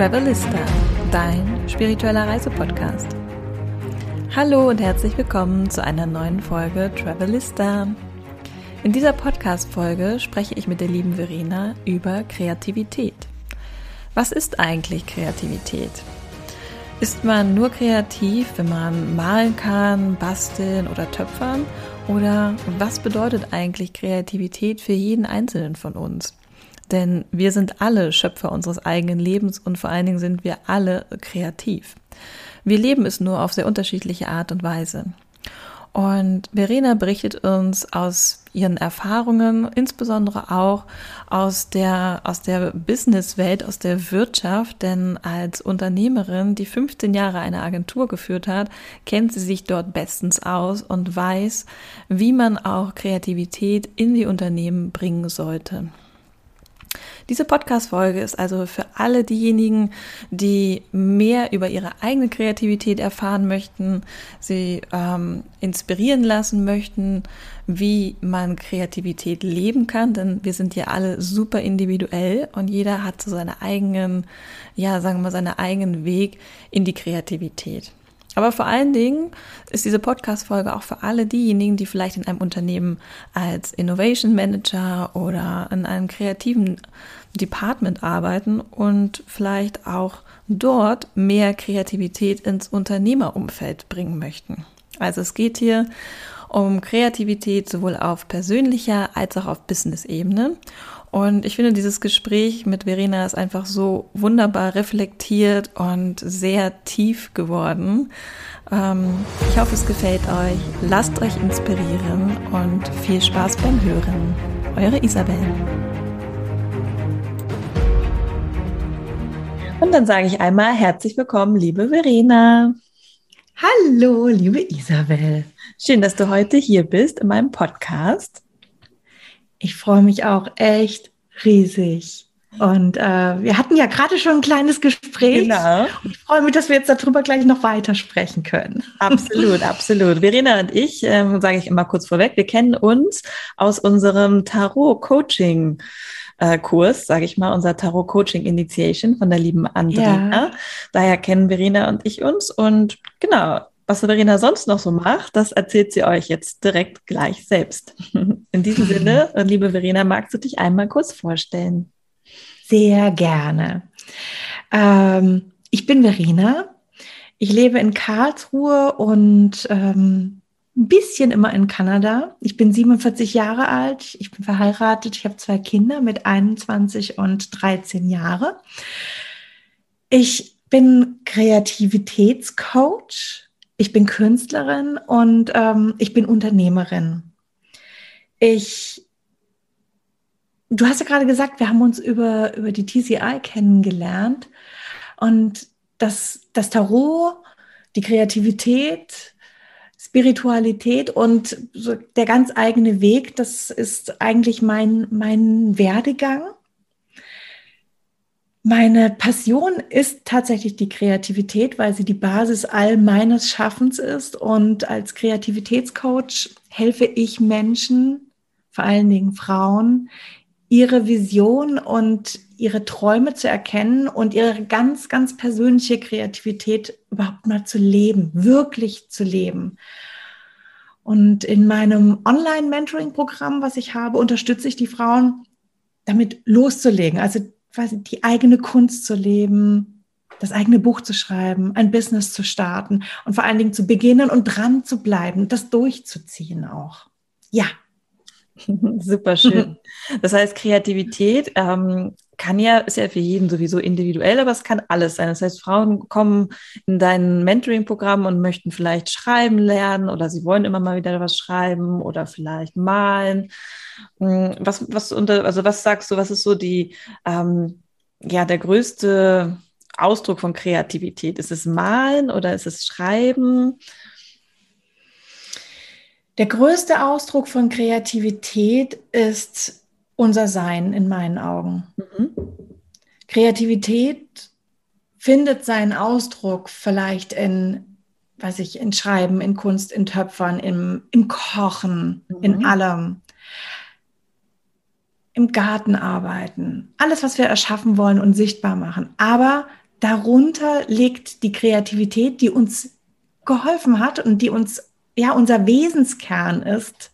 Travelista, dein spiritueller Reisepodcast. Hallo und herzlich willkommen zu einer neuen Folge Travelista. In dieser Podcast-Folge spreche ich mit der lieben Verena über Kreativität. Was ist eigentlich Kreativität? Ist man nur kreativ, wenn man malen kann, basteln oder töpfern? Oder was bedeutet eigentlich Kreativität für jeden Einzelnen von uns? Denn wir sind alle Schöpfer unseres eigenen Lebens und vor allen Dingen sind wir alle kreativ. Wir leben es nur auf sehr unterschiedliche Art und Weise. Und Verena berichtet uns aus ihren Erfahrungen, insbesondere auch aus der, aus der Businesswelt, aus der Wirtschaft, denn als Unternehmerin, die 15 Jahre eine Agentur geführt hat, kennt sie sich dort bestens aus und weiß, wie man auch Kreativität in die Unternehmen bringen sollte. Diese Podcast-Folge ist also für alle diejenigen, die mehr über ihre eigene Kreativität erfahren möchten, sie ähm, inspirieren lassen möchten, wie man Kreativität leben kann, denn wir sind ja alle super individuell und jeder hat so seine eigenen, ja, sagen wir mal, seinen eigenen Weg in die Kreativität. Aber vor allen Dingen ist diese Podcast-Folge auch für alle diejenigen, die vielleicht in einem Unternehmen als Innovation Manager oder in einem kreativen Department arbeiten und vielleicht auch dort mehr Kreativität ins Unternehmerumfeld bringen möchten. Also es geht hier um Kreativität sowohl auf persönlicher als auch auf Business-Ebene. Und ich finde, dieses Gespräch mit Verena ist einfach so wunderbar reflektiert und sehr tief geworden. Ähm, ich hoffe, es gefällt euch. Lasst euch inspirieren und viel Spaß beim Hören. Eure Isabel. Und dann sage ich einmal herzlich willkommen, liebe Verena. Hallo, liebe Isabel. Schön, dass du heute hier bist in meinem Podcast. Ich freue mich auch echt riesig. Und äh, wir hatten ja gerade schon ein kleines Gespräch. Genau. Und ich freue mich, dass wir jetzt darüber gleich noch weiter sprechen können. Absolut, absolut. Verena und ich, ähm, sage ich immer kurz vorweg, wir kennen uns aus unserem Tarot-Coaching äh, Kurs, sage ich mal, unser Tarot Coaching Initiation von der lieben Andrea. Ja. Daher kennen Verena und ich uns und genau, was Verena sonst noch so macht, das erzählt sie euch jetzt direkt gleich selbst. In diesem Sinne, liebe Verena, magst du dich einmal kurz vorstellen? Sehr gerne. Ähm, ich bin Verena. Ich lebe in Karlsruhe und ähm, ein bisschen immer in Kanada. Ich bin 47 Jahre alt, ich bin verheiratet, ich habe zwei Kinder mit 21 und 13 Jahre. Ich bin Kreativitätscoach, ich bin Künstlerin und ähm, ich bin Unternehmerin. Ich, du hast ja gerade gesagt, wir haben uns über, über die TCI kennengelernt und das, das Tarot, die Kreativität, Spiritualität und so der ganz eigene Weg, das ist eigentlich mein, mein Werdegang. Meine Passion ist tatsächlich die Kreativität, weil sie die Basis all meines Schaffens ist. Und als Kreativitätscoach helfe ich Menschen, vor allen Dingen Frauen, ihre Vision und ihre Träume zu erkennen und ihre ganz, ganz persönliche Kreativität überhaupt mal zu leben, wirklich zu leben. Und in meinem Online-Mentoring-Programm, was ich habe, unterstütze ich die Frauen, damit loszulegen, also quasi die eigene Kunst zu leben, das eigene Buch zu schreiben, ein Business zu starten und vor allen Dingen zu beginnen und dran zu bleiben, das durchzuziehen auch. Ja, Super schön. Das heißt, Kreativität ähm, kann ja, ist ja für jeden sowieso individuell, aber es kann alles sein. Das heißt, Frauen kommen in dein Mentoring-Programm und möchten vielleicht schreiben lernen oder sie wollen immer mal wieder was schreiben oder vielleicht malen. Hm, was, was unter, also was sagst du, was ist so die, ähm, ja, der größte Ausdruck von Kreativität? Ist es Malen oder ist es Schreiben? Der größte Ausdruck von Kreativität ist unser Sein in meinen Augen. Mhm. Kreativität findet seinen Ausdruck vielleicht in, weiß ich, in Schreiben, in Kunst, in Töpfern, im, im Kochen, mhm. in allem. Im Garten arbeiten. Alles, was wir erschaffen wollen und sichtbar machen. Aber darunter liegt die Kreativität, die uns geholfen hat und die uns ja unser Wesenskern ist,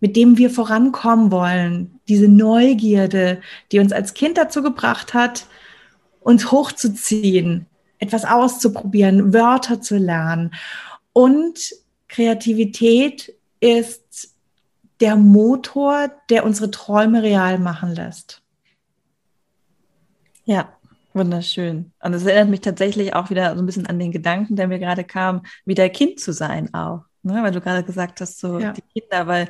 mit dem wir vorankommen wollen. Diese Neugierde, die uns als Kind dazu gebracht hat, uns hochzuziehen, etwas auszuprobieren, Wörter zu lernen. Und Kreativität ist der Motor, der unsere Träume real machen lässt. Ja, wunderschön. Und es erinnert mich tatsächlich auch wieder so ein bisschen an den Gedanken, der mir gerade kam, wieder Kind zu sein auch. Ne, weil du gerade gesagt hast, so ja. die Kinder, weil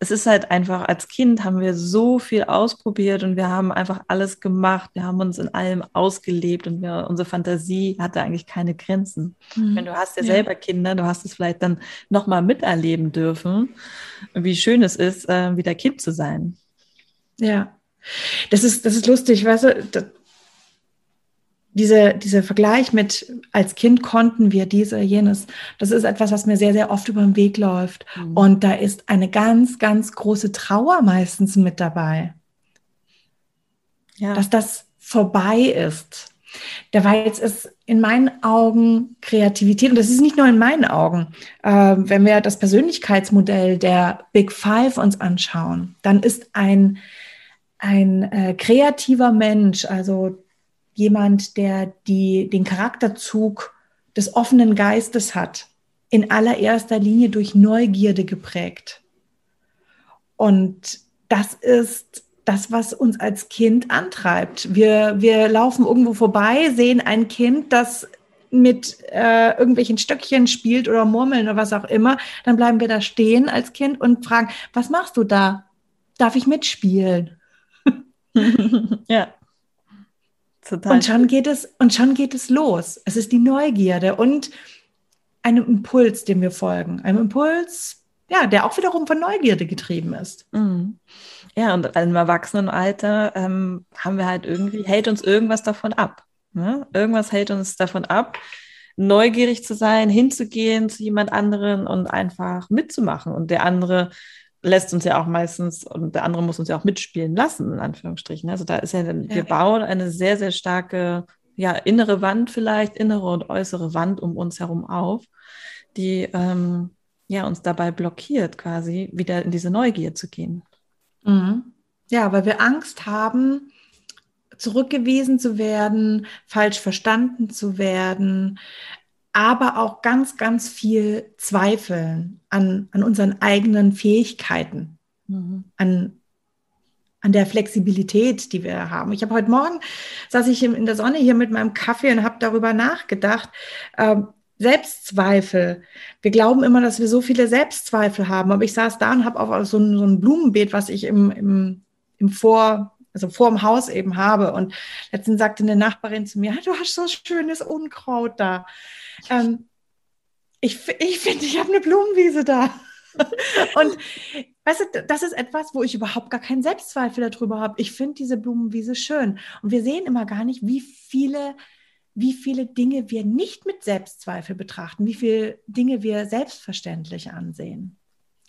es ist halt einfach, als Kind haben wir so viel ausprobiert und wir haben einfach alles gemacht, wir haben uns in allem ausgelebt und wir, unsere Fantasie hatte eigentlich keine Grenzen. Mhm. Wenn du hast ja, ja, selber Kinder, du hast es vielleicht dann nochmal miterleben dürfen, wie schön es ist, äh, wieder Kind zu sein. Ja, das ist, das ist lustig, weißt du, diese, dieser Vergleich mit, als Kind konnten wir diese, jenes, das ist etwas, was mir sehr, sehr oft über den Weg läuft. Mhm. Und da ist eine ganz, ganz große Trauer meistens mit dabei. Ja. Dass das vorbei ist. Dabei ist in meinen Augen Kreativität, und das ist nicht nur in meinen Augen, äh, wenn wir das Persönlichkeitsmodell der Big Five uns anschauen, dann ist ein, ein äh, kreativer Mensch, also jemand, der die, den Charakterzug des offenen Geistes hat, in allererster Linie durch Neugierde geprägt. Und das ist das, was uns als Kind antreibt. Wir, wir laufen irgendwo vorbei, sehen ein Kind, das mit äh, irgendwelchen Stöckchen spielt oder Murmeln oder was auch immer, dann bleiben wir da stehen als Kind und fragen, was machst du da? Darf ich mitspielen? ja. Total und schon geht es und schon geht es los. Es ist die Neugierde und einem Impuls, dem wir folgen. Einem Impuls, ja, der auch wiederum von Neugierde getrieben ist. Mhm. Ja, und im Erwachsenenalter ähm, haben wir halt irgendwie, hält uns irgendwas davon ab. Ne? Irgendwas hält uns davon ab, neugierig zu sein, hinzugehen zu jemand anderen und einfach mitzumachen. Und der andere lässt uns ja auch meistens und der andere muss uns ja auch mitspielen lassen, in Anführungsstrichen. Also da ist ja, ja. wir bauen eine sehr, sehr starke, ja, innere Wand vielleicht, innere und äußere Wand um uns herum auf, die ähm, ja uns dabei blockiert, quasi wieder in diese Neugier zu gehen. Mhm. Ja, weil wir Angst haben, zurückgewiesen zu werden, falsch verstanden zu werden, aber auch ganz, ganz viel Zweifeln an, an unseren eigenen Fähigkeiten, mhm. an, an der Flexibilität, die wir haben. Ich habe heute Morgen, saß ich in der Sonne hier mit meinem Kaffee und habe darüber nachgedacht. Äh, Selbstzweifel. Wir glauben immer, dass wir so viele Selbstzweifel haben, aber ich saß da und habe auch so ein, so ein Blumenbeet, was ich im, im, im Vor, also vor dem Haus eben habe. Und letztens sagte eine Nachbarin zu mir, du hast so schönes Unkraut da. Ähm, ich ich finde, ich habe eine Blumenwiese da. und weißt du, das ist etwas, wo ich überhaupt gar keinen Selbstzweifel darüber habe. Ich finde diese Blumenwiese schön. Und wir sehen immer gar nicht, wie viele, wie viele Dinge wir nicht mit Selbstzweifel betrachten, wie viele Dinge wir selbstverständlich ansehen.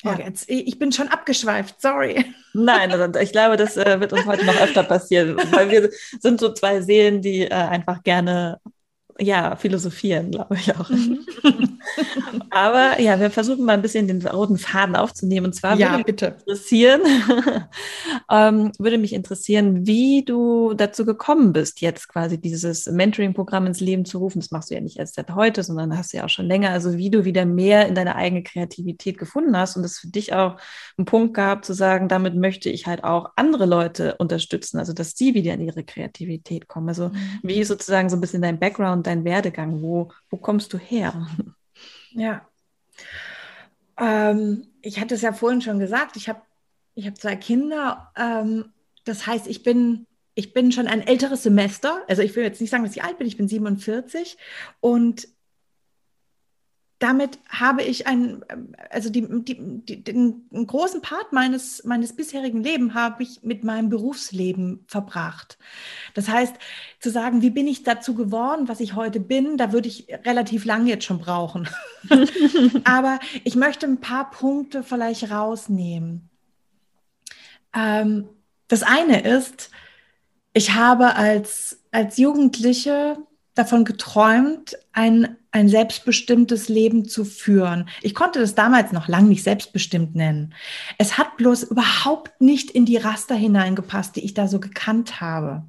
Ja. Okay, jetzt, ich bin schon abgeschweift, sorry. Nein, ich glaube, das äh, wird uns heute noch öfter passieren, weil wir sind so zwei Seelen, die äh, einfach gerne ja, philosophieren, glaube ich auch. Mhm. Aber ja, wir versuchen mal ein bisschen den roten Faden aufzunehmen. Und zwar ja, würde bitte. mich interessieren, ähm, würde mich interessieren, wie du dazu gekommen bist, jetzt quasi dieses Mentoring-Programm ins Leben zu rufen. Das machst du ja nicht erst seit heute, sondern hast du ja auch schon länger. Also wie du wieder mehr in deine eigene Kreativität gefunden hast und es für dich auch einen Punkt gab, zu sagen, damit möchte ich halt auch andere Leute unterstützen, also dass sie wieder in ihre Kreativität kommen. Also mhm. wie sozusagen so ein bisschen dein Background dein Werdegang? Wo, wo kommst du her? Ja. Ähm, ich hatte es ja vorhin schon gesagt, ich habe ich hab zwei Kinder. Ähm, das heißt, ich bin, ich bin schon ein älteres Semester. Also ich will jetzt nicht sagen, dass ich alt bin, ich bin 47. Und damit habe ich ein, also die, die, die, den großen Part meines, meines bisherigen Lebens habe ich mit meinem Berufsleben verbracht. Das heißt, zu sagen, wie bin ich dazu geworden, was ich heute bin, da würde ich relativ lang jetzt schon brauchen. Aber ich möchte ein paar Punkte vielleicht rausnehmen. Ähm, das eine ist, ich habe als, als Jugendliche davon geträumt, ein, ein selbstbestimmtes Leben zu führen. Ich konnte das damals noch lang nicht selbstbestimmt nennen. Es hat bloß überhaupt nicht in die Raster hineingepasst, die ich da so gekannt habe.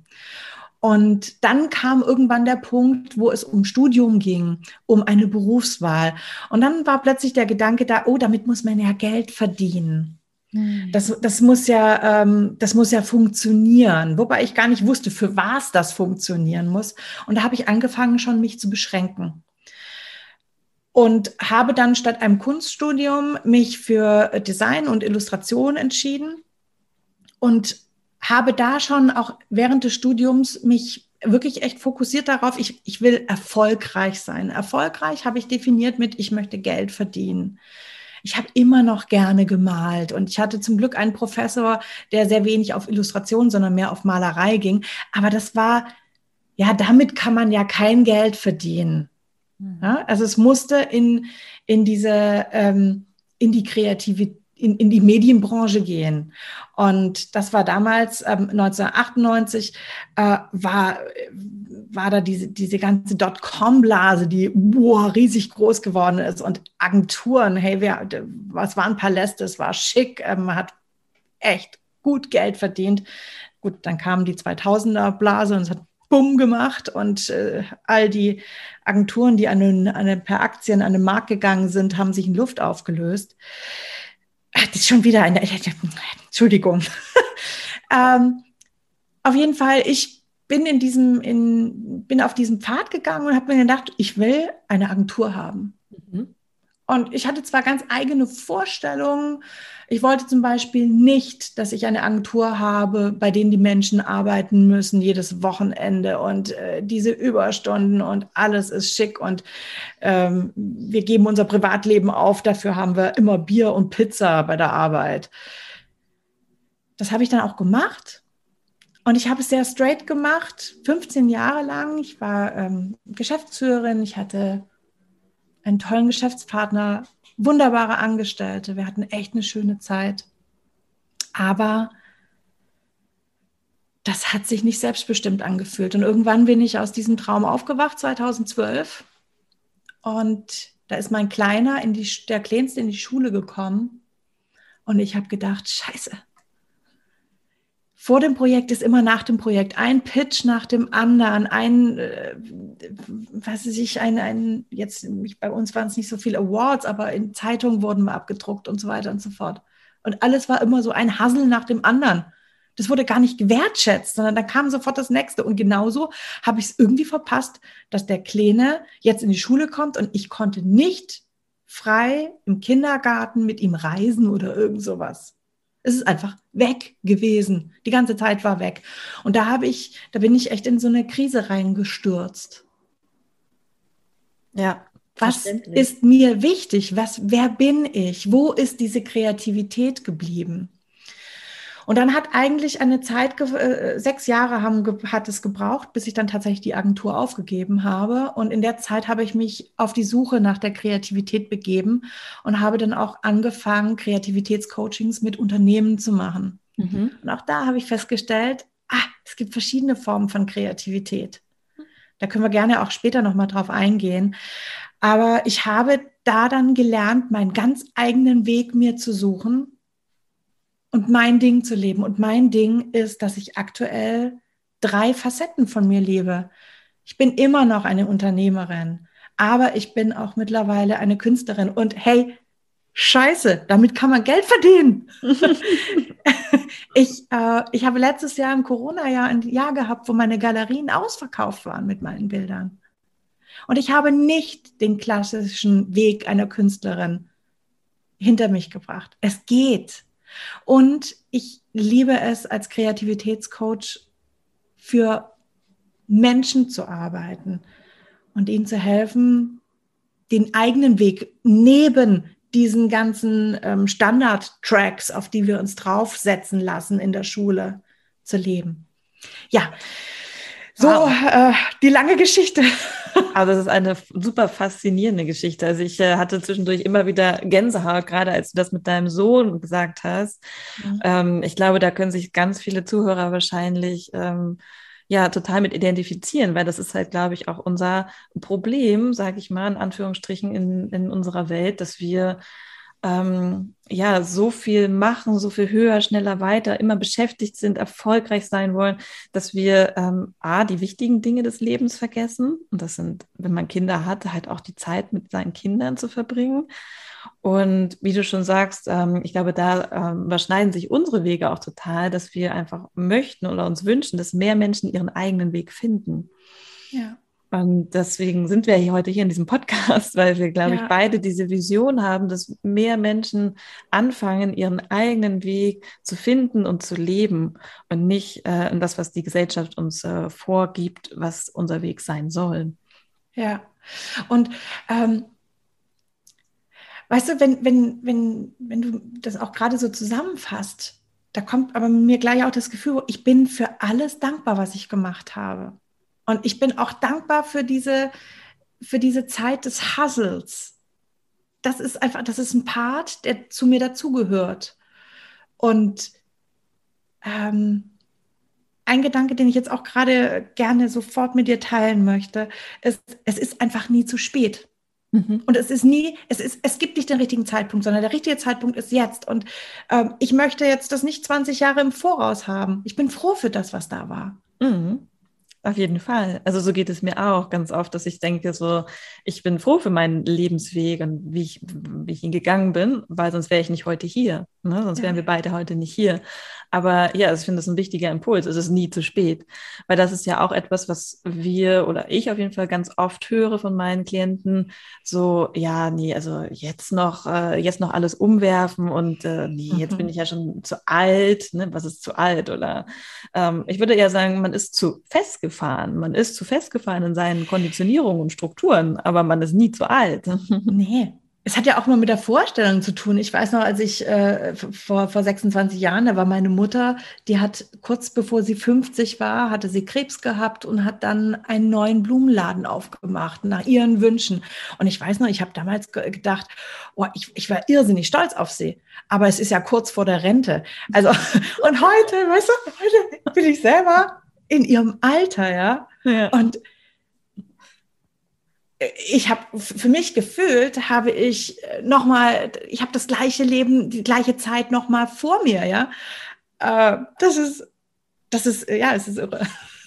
Und dann kam irgendwann der Punkt, wo es um Studium ging, um eine Berufswahl. Und dann war plötzlich der Gedanke da, oh, damit muss man ja Geld verdienen. Hm. Das, das, muss ja, ähm, das muss ja funktionieren, wobei ich gar nicht wusste, für was das funktionieren muss. Und da habe ich angefangen, schon mich zu beschränken. Und habe dann statt einem Kunststudium mich für Design und Illustration entschieden und habe da schon auch während des Studiums mich wirklich echt fokussiert darauf, ich, ich will erfolgreich sein. Erfolgreich habe ich definiert mit, ich möchte Geld verdienen ich habe immer noch gerne gemalt und ich hatte zum Glück einen Professor, der sehr wenig auf Illustration, sondern mehr auf Malerei ging. Aber das war, ja, damit kann man ja kein Geld verdienen. Mhm. Ja, also es musste in, in diese, ähm, in die Kreativität, in, in die Medienbranche gehen. Und das war damals, ähm, 1998, äh, war, war da diese, diese ganze Dotcom-Blase, die boah, riesig groß geworden ist und Agenturen, hey, wer, was waren Paläste, es war schick, ähm, man hat echt gut Geld verdient. Gut, dann kam die 2000er-Blase und es hat Bumm gemacht und äh, all die Agenturen, die an den, an den, per Aktien an den Markt gegangen sind, haben sich in Luft aufgelöst. Das ist schon wieder eine, Entschuldigung. ähm, auf jeden Fall, ich bin in diesem, in, bin auf diesen Pfad gegangen und habe mir gedacht, ich will eine Agentur haben. Und ich hatte zwar ganz eigene Vorstellungen. Ich wollte zum Beispiel nicht, dass ich eine Agentur habe, bei denen die Menschen arbeiten müssen jedes Wochenende und äh, diese Überstunden und alles ist schick und ähm, wir geben unser Privatleben auf. Dafür haben wir immer Bier und Pizza bei der Arbeit. Das habe ich dann auch gemacht und ich habe es sehr straight gemacht, 15 Jahre lang. Ich war ähm, Geschäftsführerin, ich hatte einen tollen Geschäftspartner, wunderbare Angestellte. Wir hatten echt eine schöne Zeit. Aber das hat sich nicht selbstbestimmt angefühlt. Und irgendwann bin ich aus diesem Traum aufgewacht, 2012. Und da ist mein Kleiner, in die, der Kleinste, in die Schule gekommen. Und ich habe gedacht, scheiße, vor dem Projekt ist immer nach dem Projekt ein Pitch nach dem anderen, ein, äh, was weiß ich, ein, ein jetzt bei uns waren es nicht so viele Awards, aber in Zeitungen wurden wir abgedruckt und so weiter und so fort. Und alles war immer so ein Hassel nach dem anderen. Das wurde gar nicht gewertschätzt, sondern dann kam sofort das nächste. Und genauso habe ich es irgendwie verpasst, dass der Kleine jetzt in die Schule kommt und ich konnte nicht frei im Kindergarten mit ihm reisen oder irgend sowas. Es ist einfach weg gewesen. Die ganze Zeit war weg. Und da habe ich, da bin ich echt in so eine Krise reingestürzt. Ja. Was ist mir wichtig? Was, wer bin ich? Wo ist diese Kreativität geblieben? Und dann hat eigentlich eine Zeit, äh, sechs Jahre haben, hat es gebraucht, bis ich dann tatsächlich die Agentur aufgegeben habe. Und in der Zeit habe ich mich auf die Suche nach der Kreativität begeben und habe dann auch angefangen, Kreativitätscoachings mit Unternehmen zu machen. Mhm. Und auch da habe ich festgestellt, ah, es gibt verschiedene Formen von Kreativität. Da können wir gerne auch später nochmal drauf eingehen. Aber ich habe da dann gelernt, meinen ganz eigenen Weg mir zu suchen und mein Ding zu leben. Und mein Ding ist, dass ich aktuell drei Facetten von mir lebe. Ich bin immer noch eine Unternehmerin, aber ich bin auch mittlerweile eine Künstlerin. Und hey, scheiße, damit kann man Geld verdienen. ich, äh, ich habe letztes Jahr im Corona-Jahr ein Jahr gehabt, wo meine Galerien ausverkauft waren mit meinen Bildern. Und ich habe nicht den klassischen Weg einer Künstlerin hinter mich gebracht. Es geht. Und ich liebe es als Kreativitätscoach für Menschen zu arbeiten und ihnen zu helfen, den eigenen Weg neben diesen ganzen ähm, Standard-Tracks, auf die wir uns draufsetzen lassen in der Schule, zu leben. Ja, so wow. äh, die lange Geschichte. Aber das ist eine super faszinierende Geschichte. Also ich äh, hatte zwischendurch immer wieder Gänsehaut, gerade als du das mit deinem Sohn gesagt hast. Mhm. Ähm, ich glaube, da können sich ganz viele Zuhörer wahrscheinlich ähm, ja total mit identifizieren, weil das ist halt, glaube ich, auch unser Problem, sage ich mal, in Anführungsstrichen in, in unserer Welt, dass wir ähm, ja so viel machen, so viel höher, schneller, weiter, immer beschäftigt sind, erfolgreich sein wollen, dass wir ähm, a die wichtigen Dinge des Lebens vergessen und das sind, wenn man Kinder hat, halt auch die Zeit mit seinen Kindern zu verbringen. Und wie du schon sagst, ähm, ich glaube, da ähm, überschneiden sich unsere Wege auch total, dass wir einfach möchten oder uns wünschen, dass mehr Menschen ihren eigenen Weg finden. Ja. Und deswegen sind wir hier heute hier in diesem Podcast, weil wir, glaube ja. ich, beide diese Vision haben, dass mehr Menschen anfangen, ihren eigenen Weg zu finden und zu leben und nicht äh, in das, was die Gesellschaft uns äh, vorgibt, was unser Weg sein soll. Ja, und ähm, weißt du, wenn, wenn, wenn, wenn du das auch gerade so zusammenfasst, da kommt aber mir gleich auch das Gefühl, ich bin für alles dankbar, was ich gemacht habe. Und ich bin auch dankbar für diese, für diese Zeit des Hustles. Das ist einfach, das ist ein Part, der zu mir dazugehört. Und ähm, ein Gedanke, den ich jetzt auch gerade gerne sofort mit dir teilen möchte, ist, es ist einfach nie zu spät. Mhm. Und es ist nie, es ist, es gibt nicht den richtigen Zeitpunkt, sondern der richtige Zeitpunkt ist jetzt. Und ähm, ich möchte jetzt das nicht 20 Jahre im Voraus haben. Ich bin froh für das, was da war. Mhm. Auf jeden Fall. Also so geht es mir auch ganz oft, dass ich denke, so, ich bin froh für meinen Lebensweg und wie ich, wie ich ihn gegangen bin, weil sonst wäre ich nicht heute hier. Ne? Sonst ja. wären wir beide heute nicht hier. Aber ja, also ich finde das ein wichtiger Impuls. Es ist nie zu spät. Weil das ist ja auch etwas, was wir oder ich auf jeden Fall ganz oft höre von meinen Klienten. So, ja, nee, also jetzt noch, äh, jetzt noch alles umwerfen und äh, nee, mhm. jetzt bin ich ja schon zu alt. Ne? Was ist zu alt? Oder ähm, ich würde eher sagen, man ist zu festgefahren. Man ist zu festgefahren in seinen Konditionierungen und Strukturen, aber man ist nie zu alt. Nee, es hat ja auch mal mit der Vorstellung zu tun. Ich weiß noch, als ich äh, vor, vor 26 Jahren, da war meine Mutter, die hat kurz bevor sie 50 war, hatte sie Krebs gehabt und hat dann einen neuen Blumenladen aufgemacht nach ihren Wünschen. Und ich weiß noch, ich habe damals gedacht, oh, ich, ich war irrsinnig stolz auf sie. Aber es ist ja kurz vor der Rente. Also, und heute, weißt du, heute bin ich selber in ihrem Alter, ja. ja. Und ich habe für mich gefühlt, habe ich äh, noch mal, ich habe das gleiche Leben, die gleiche Zeit noch mal vor mir, ja. Äh, das ist, das ist, ja, es ist irre.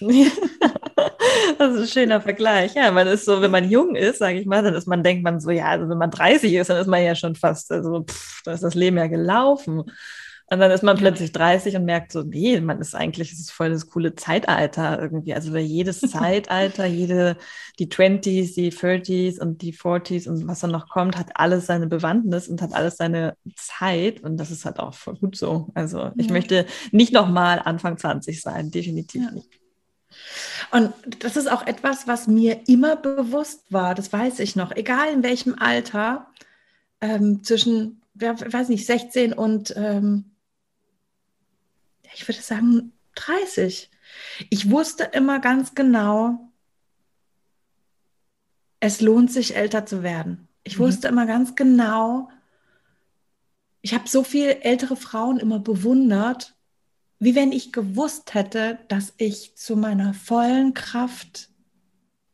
das ist ein schöner Vergleich. Ja, man ist so, wenn man jung ist, sage ich mal, dann ist man, denkt man so, ja, also wenn man 30 ist, dann ist man ja schon fast, also pff, da ist das Leben ja gelaufen. Und dann ist man plötzlich 30 und merkt so, nee, man ist eigentlich, es ist voll das coole Zeitalter irgendwie. Also weil jedes Zeitalter, jede, die 20s, die 30s und die 40s und was dann noch kommt, hat alles seine Bewandtnis und hat alles seine Zeit. Und das ist halt auch voll gut so. Also ich ja. möchte nicht nochmal Anfang 20 sein, definitiv ja. nicht. Und das ist auch etwas, was mir immer bewusst war, das weiß ich noch, egal in welchem Alter, ähm, zwischen, ja, weiß nicht, 16 und ähm, ich würde sagen 30. Ich wusste immer ganz genau, es lohnt sich älter zu werden. Ich mhm. wusste immer ganz genau, ich habe so viele ältere Frauen immer bewundert, wie wenn ich gewusst hätte, dass ich zu meiner vollen Kraft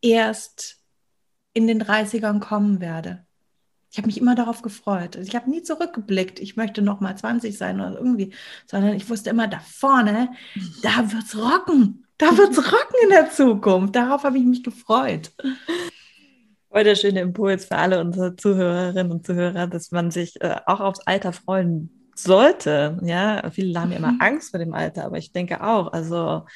erst in den 30ern kommen werde. Ich habe mich immer darauf gefreut. Also ich habe nie zurückgeblickt, ich möchte noch mal 20 sein oder irgendwie, sondern ich wusste immer, da vorne, da wird's rocken. Da wird's rocken in der Zukunft. Darauf habe ich mich gefreut. Voll der schöne Impuls für alle unsere Zuhörerinnen und Zuhörer, dass man sich äh, auch aufs Alter freuen sollte. Ja, viele haben ja immer mhm. Angst vor dem Alter, aber ich denke auch, also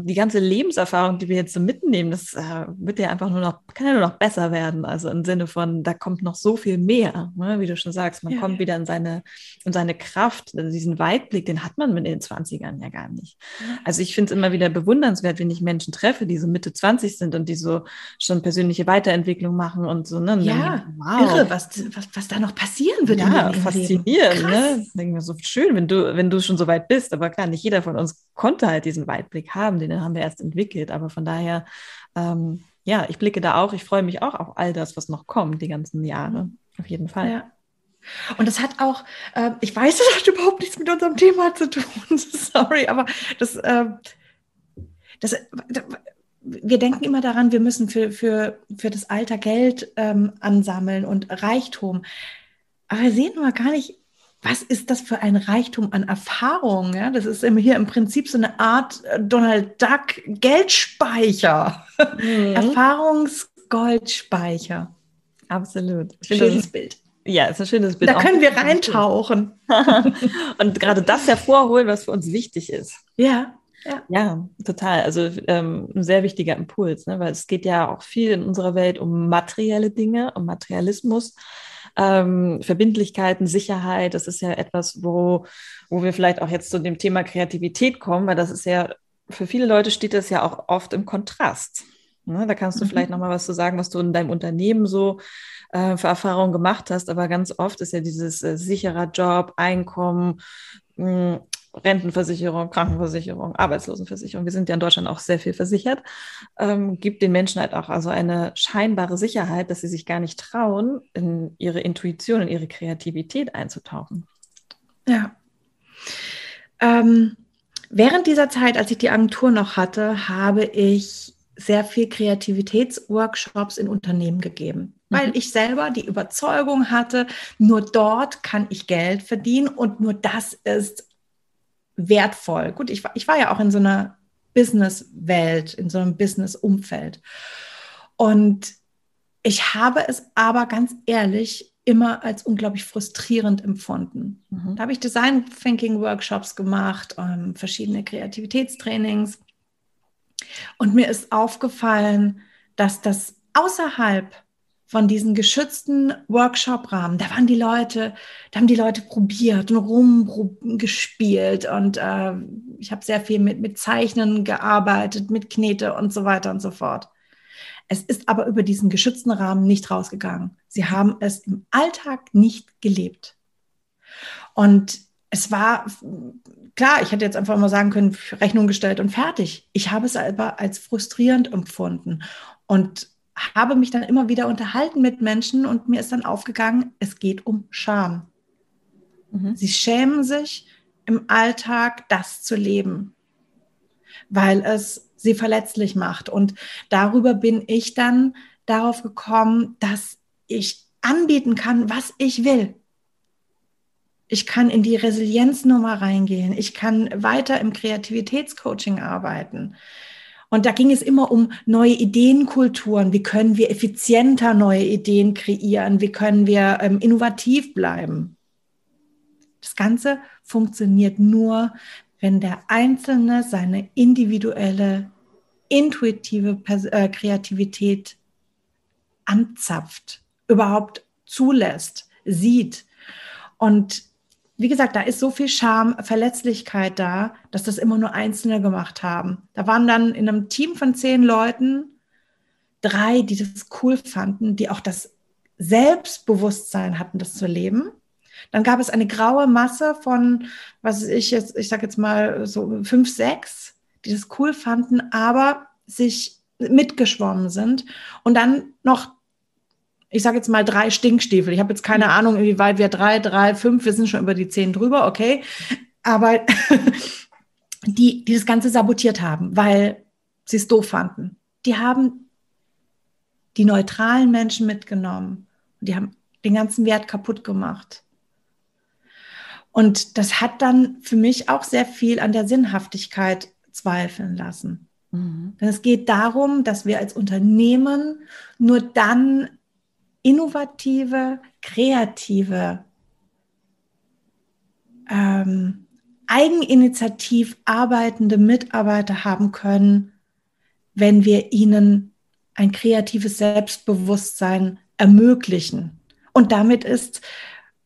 die ganze Lebenserfahrung, die wir jetzt so mitnehmen, das äh, wird ja einfach nur noch, kann ja nur noch besser werden. Also im Sinne von, da kommt noch so viel mehr, ne? wie du schon sagst, man ja, kommt ja. wieder in seine, in seine Kraft. Also diesen Weitblick, den hat man mit den 20ern ja gar nicht. Also ich finde es immer wieder bewundernswert, wenn ich Menschen treffe, die so Mitte 20 sind und die so schon persönliche Weiterentwicklung machen und so. Ne? Und ja, wow. irre, was, was, was da noch passieren wird. Ja, faszinierend. Ne? Denke mir so schön, wenn du, wenn du schon so weit bist. Aber klar, nicht jeder von uns konnte halt diesen Weitblick haben, den haben wir erst entwickelt. Aber von daher, ähm, ja, ich blicke da auch, ich freue mich auch auf all das, was noch kommt, die ganzen Jahre. Auf jeden Fall. Ja. Und das hat auch, äh, ich weiß, das hat überhaupt nichts mit unserem Thema zu tun, sorry, aber das, äh, das, wir denken immer daran, wir müssen für, für, für das Alter Geld ähm, ansammeln und Reichtum. Aber wir sehen immer gar nicht, was ist das für ein Reichtum an Erfahrung? Ja? Das ist hier im Prinzip so eine Art äh, Donald Duck Geldspeicher, mhm. Erfahrungsgoldspeicher. Absolut. Schönes Bild. Ja, ist ein schönes Bild. Da können wir reintauchen. und gerade das hervorholen, was für uns wichtig ist. Ja. Ja. ja, total. Also ähm, ein sehr wichtiger Impuls, ne? weil es geht ja auch viel in unserer Welt um materielle Dinge, um Materialismus, ähm, Verbindlichkeiten, Sicherheit. Das ist ja etwas, wo, wo wir vielleicht auch jetzt zu dem Thema Kreativität kommen, weil das ist ja, für viele Leute steht das ja auch oft im Kontrast. Ne? Da kannst du mhm. vielleicht nochmal was zu sagen, was du in deinem Unternehmen so äh, für Erfahrungen gemacht hast. Aber ganz oft ist ja dieses äh, sicherer Job, Einkommen, mh, hm, Rentenversicherung, Krankenversicherung, Arbeitslosenversicherung, wir sind ja in Deutschland auch sehr viel versichert, ähm, gibt den Menschen halt auch also eine scheinbare Sicherheit, dass sie sich gar nicht trauen, in ihre Intuition, in ihre Kreativität einzutauchen. Ja. Ähm, während dieser Zeit, als ich die Agentur noch hatte, habe ich sehr viel Kreativitätsworkshops in Unternehmen gegeben, weil mhm. ich selber die Überzeugung hatte, nur dort kann ich Geld verdienen und nur das ist wertvoll. Gut, ich, ich war ja auch in so einer Business-Welt, in so einem Business-Umfeld. Und ich habe es aber ganz ehrlich immer als unglaublich frustrierend empfunden. Mhm. Da habe ich Design Thinking Workshops gemacht, ähm, verschiedene Kreativitätstrainings. Und mir ist aufgefallen, dass das außerhalb von diesen geschützten Workshop-Rahmen, da waren die Leute, da haben die Leute probiert und rumgespielt und äh, ich habe sehr viel mit, mit Zeichnen gearbeitet, mit Knete und so weiter und so fort. Es ist aber über diesen geschützten Rahmen nicht rausgegangen. Sie haben es im Alltag nicht gelebt. Und es war klar, ich hätte jetzt einfach mal sagen können, Rechnung gestellt und fertig. Ich habe es aber als frustrierend empfunden. Und habe mich dann immer wieder unterhalten mit Menschen und mir ist dann aufgegangen, es geht um Scham. Mhm. Sie schämen sich im Alltag, das zu leben, weil es sie verletzlich macht. Und darüber bin ich dann darauf gekommen, dass ich anbieten kann, was ich will. Ich kann in die Resilienznummer reingehen. Ich kann weiter im Kreativitätscoaching arbeiten. Und da ging es immer um neue Ideenkulturen. Wie können wir effizienter neue Ideen kreieren? Wie können wir ähm, innovativ bleiben? Das Ganze funktioniert nur, wenn der Einzelne seine individuelle, intuitive Pers äh, Kreativität anzapft, überhaupt zulässt, sieht. Und wie gesagt, da ist so viel Scham, Verletzlichkeit da, dass das immer nur Einzelne gemacht haben. Da waren dann in einem Team von zehn Leuten drei, die das cool fanden, die auch das Selbstbewusstsein hatten, das zu leben. Dann gab es eine graue Masse von, was ich jetzt, ich sage jetzt mal so fünf, sechs, die das cool fanden, aber sich mitgeschwommen sind. Und dann noch ich sage jetzt mal drei Stinkstiefel. Ich habe jetzt keine Ahnung, wie weit wir drei, drei, fünf, wir sind schon über die zehn drüber, okay. Aber die, die das Ganze sabotiert haben, weil sie es doof fanden. Die haben die neutralen Menschen mitgenommen. Die haben den ganzen Wert kaputt gemacht. Und das hat dann für mich auch sehr viel an der Sinnhaftigkeit zweifeln lassen. Mhm. Denn es geht darum, dass wir als Unternehmen nur dann innovative, kreative, ähm, eigeninitiativ arbeitende Mitarbeiter haben können, wenn wir ihnen ein kreatives Selbstbewusstsein ermöglichen. Und damit ist,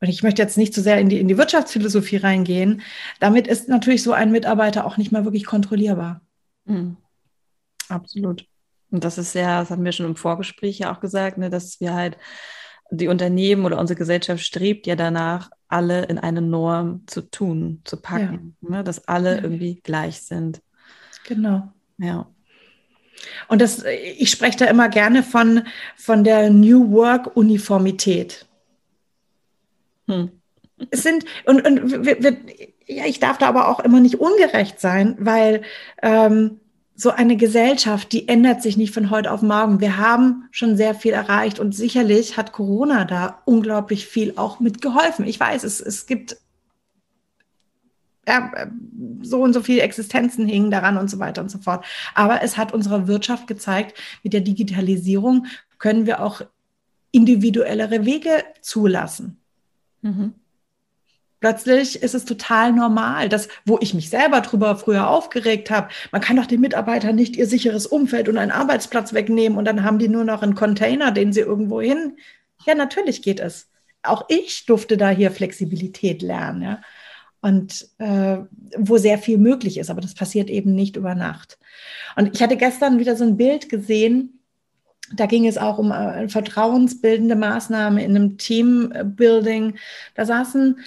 und ich möchte jetzt nicht zu so sehr in die, in die Wirtschaftsphilosophie reingehen, damit ist natürlich so ein Mitarbeiter auch nicht mehr wirklich kontrollierbar. Mhm. Absolut. Und das ist ja, das hatten wir schon im Vorgespräch ja auch gesagt, ne, dass wir halt die Unternehmen oder unsere Gesellschaft strebt ja danach, alle in eine Norm zu tun, zu packen, ja. ne, dass alle ja. irgendwie gleich sind. Genau. Ja. Und das, ich spreche da immer gerne von, von der New Work Uniformität. Hm. Es sind, und, und wir, wir, ja, ich darf da aber auch immer nicht ungerecht sein, weil ähm, so eine Gesellschaft, die ändert sich nicht von heute auf morgen. Wir haben schon sehr viel erreicht und sicherlich hat Corona da unglaublich viel auch mitgeholfen. Ich weiß, es, es gibt ja, so und so viele Existenzen hingen daran und so weiter und so fort. Aber es hat unserer Wirtschaft gezeigt, mit der Digitalisierung können wir auch individuellere Wege zulassen. Mhm. Plötzlich ist es total normal, dass, wo ich mich selber drüber früher aufgeregt habe, man kann doch den Mitarbeitern nicht ihr sicheres Umfeld und einen Arbeitsplatz wegnehmen und dann haben die nur noch einen Container, den sie irgendwo hin. Ja, natürlich geht es. Auch ich durfte da hier Flexibilität lernen. Ja und äh, wo sehr viel möglich ist, aber das passiert eben nicht über Nacht. Und ich hatte gestern wieder so ein Bild gesehen, da ging es auch um äh, vertrauensbildende Maßnahme in einem Teambuilding. Da saßen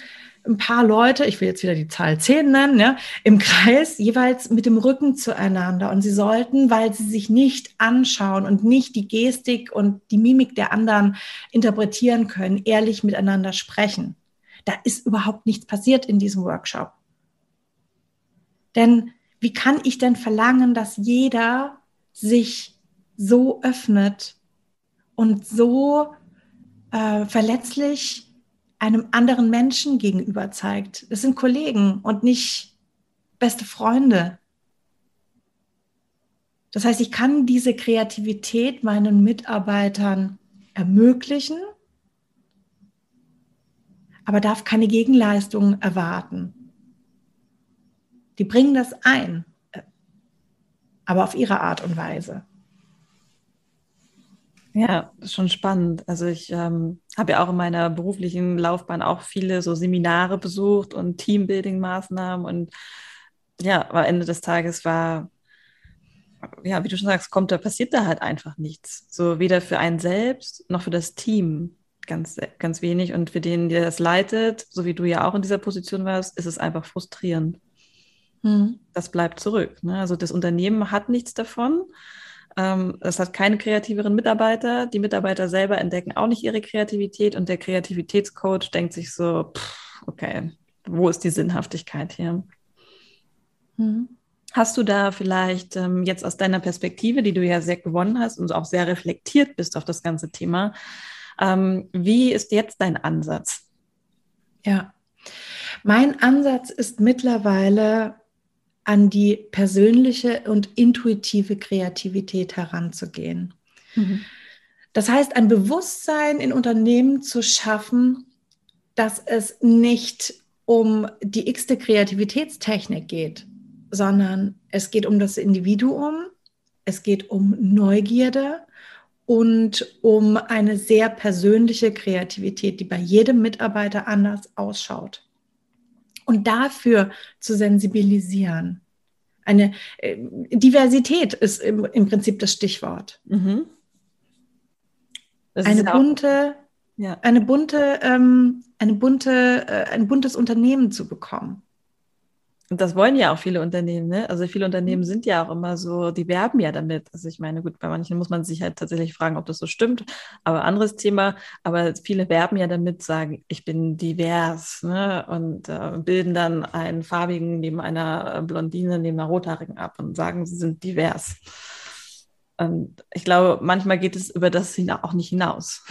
ein paar Leute, ich will jetzt wieder die Zahl 10 nennen, ja, im Kreis jeweils mit dem Rücken zueinander. Und sie sollten, weil sie sich nicht anschauen und nicht die Gestik und die Mimik der anderen interpretieren können, ehrlich miteinander sprechen da ist überhaupt nichts passiert in diesem Workshop. Denn wie kann ich denn verlangen, dass jeder sich so öffnet und so äh, verletzlich einem anderen Menschen gegenüber zeigt? Es sind Kollegen und nicht beste Freunde. Das heißt, ich kann diese Kreativität meinen Mitarbeitern ermöglichen aber darf keine Gegenleistung erwarten. Die bringen das ein, aber auf ihre Art und Weise. Ja, das ist schon spannend. Also ich ähm, habe ja auch in meiner beruflichen Laufbahn auch viele so Seminare besucht und Teambuilding-Maßnahmen und ja, am Ende des Tages war, ja, wie du schon sagst, kommt da, passiert da halt einfach nichts. So weder für einen selbst noch für das Team ganz, ganz wenig. Und für den, der das leitet, so wie du ja auch in dieser Position warst, ist es einfach frustrierend. Hm. Das bleibt zurück. Ne? Also das Unternehmen hat nichts davon. Ähm, es hat keine kreativeren Mitarbeiter. Die Mitarbeiter selber entdecken auch nicht ihre Kreativität und der Kreativitätscoach denkt sich so, pff, okay, wo ist die Sinnhaftigkeit hier? Hm. Hast du da vielleicht ähm, jetzt aus deiner Perspektive, die du ja sehr gewonnen hast und auch sehr reflektiert bist auf das ganze Thema, ähm, wie ist jetzt dein Ansatz? Ja, mein Ansatz ist mittlerweile an die persönliche und intuitive Kreativität heranzugehen. Mhm. Das heißt, ein Bewusstsein in Unternehmen zu schaffen, dass es nicht um die x-te Kreativitätstechnik geht, sondern es geht um das Individuum, es geht um Neugierde, und um eine sehr persönliche Kreativität, die bei jedem Mitarbeiter anders ausschaut. Und dafür zu sensibilisieren. Eine äh, Diversität ist im, im, Prinzip das Stichwort. Mhm. Das eine bunte, ja. eine bunte, ähm, eine bunte, äh, ein buntes Unternehmen zu bekommen. Und das wollen ja auch viele Unternehmen, ne? Also viele Unternehmen mhm. sind ja auch immer so, die werben ja damit. Also ich meine, gut, bei manchen muss man sich halt tatsächlich fragen, ob das so stimmt, aber anderes Thema. Aber viele werben ja damit, sagen, ich bin divers, ne? Und äh, bilden dann einen farbigen neben einer Blondine, neben einer rothaarigen ab und sagen, sie sind divers. Und ich glaube, manchmal geht es über das auch nicht hinaus.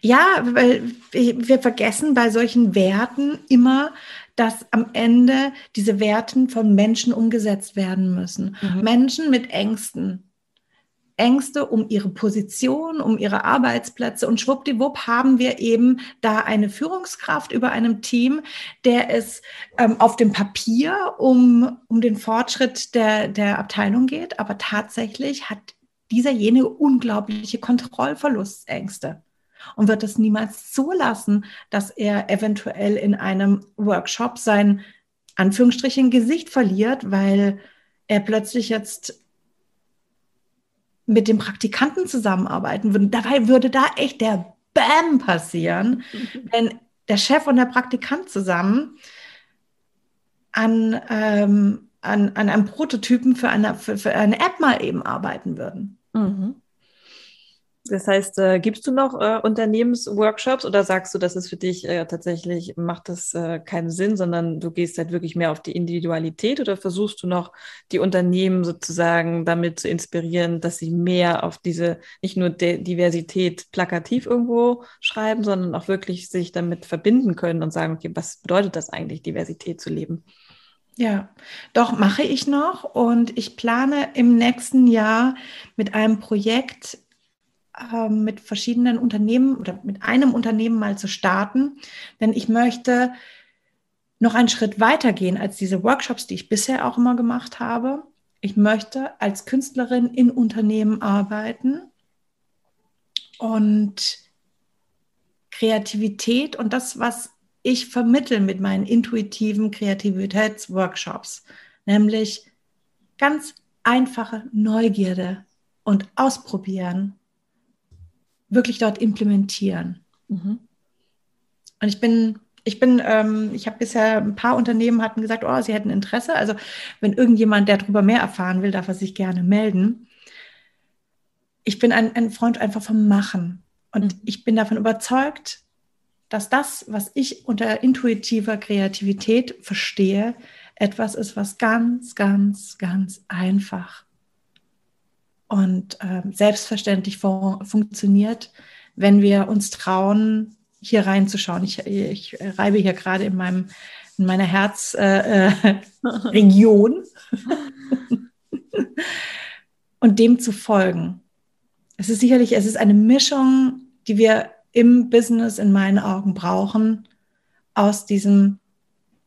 Ja, weil wir vergessen bei solchen Werten immer, dass am Ende diese Werten von Menschen umgesetzt werden müssen. Mhm. Menschen mit Ängsten. Ängste um ihre Position, um ihre Arbeitsplätze. Und schwuppdiwupp haben wir eben da eine Führungskraft über einem Team, der es ähm, auf dem Papier um, um den Fortschritt der, der Abteilung geht. Aber tatsächlich hat dieser jene unglaubliche Kontrollverlustängste und wird es niemals zulassen, dass er eventuell in einem Workshop sein Anführungsstrichen Gesicht verliert, weil er plötzlich jetzt mit dem Praktikanten zusammenarbeiten würde. Dabei würde da echt der Bam passieren, wenn der Chef und der Praktikant zusammen an, ähm, an, an einem Prototypen für eine, für, für eine App mal eben arbeiten würden. Mhm. Das heißt, äh, gibst du noch äh, Unternehmensworkshops oder sagst du, dass es für dich äh, tatsächlich macht das äh, keinen Sinn, sondern du gehst halt wirklich mehr auf die Individualität oder versuchst du noch die Unternehmen sozusagen damit zu inspirieren, dass sie mehr auf diese nicht nur De Diversität plakativ irgendwo schreiben, sondern auch wirklich sich damit verbinden können und sagen, okay, was bedeutet das eigentlich, Diversität zu leben? Ja, doch mache ich noch und ich plane im nächsten Jahr mit einem Projekt mit verschiedenen Unternehmen oder mit einem Unternehmen mal zu starten, denn ich möchte noch einen Schritt weiter gehen als diese Workshops, die ich bisher auch immer gemacht habe. Ich möchte als Künstlerin in Unternehmen arbeiten und Kreativität und das, was ich vermittle mit meinen intuitiven Kreativitätsworkshops, nämlich ganz einfache Neugierde und ausprobieren wirklich dort implementieren. Mhm. Und ich bin, ich bin, ähm, ich habe bisher ein paar Unternehmen hatten gesagt, oh, sie hätten Interesse. Also wenn irgendjemand, der darüber mehr erfahren will, darf er sich gerne melden. Ich bin ein, ein Freund einfach vom Machen. Und mhm. ich bin davon überzeugt, dass das, was ich unter intuitiver Kreativität verstehe, etwas ist, was ganz, ganz, ganz einfach und äh, selbstverständlich fun funktioniert, wenn wir uns trauen, hier reinzuschauen. Ich, ich reibe hier gerade in meinem in meiner Herzregion äh, äh, und dem zu folgen. Es ist sicherlich, es ist eine Mischung, die wir im Business in meinen Augen brauchen, aus diesem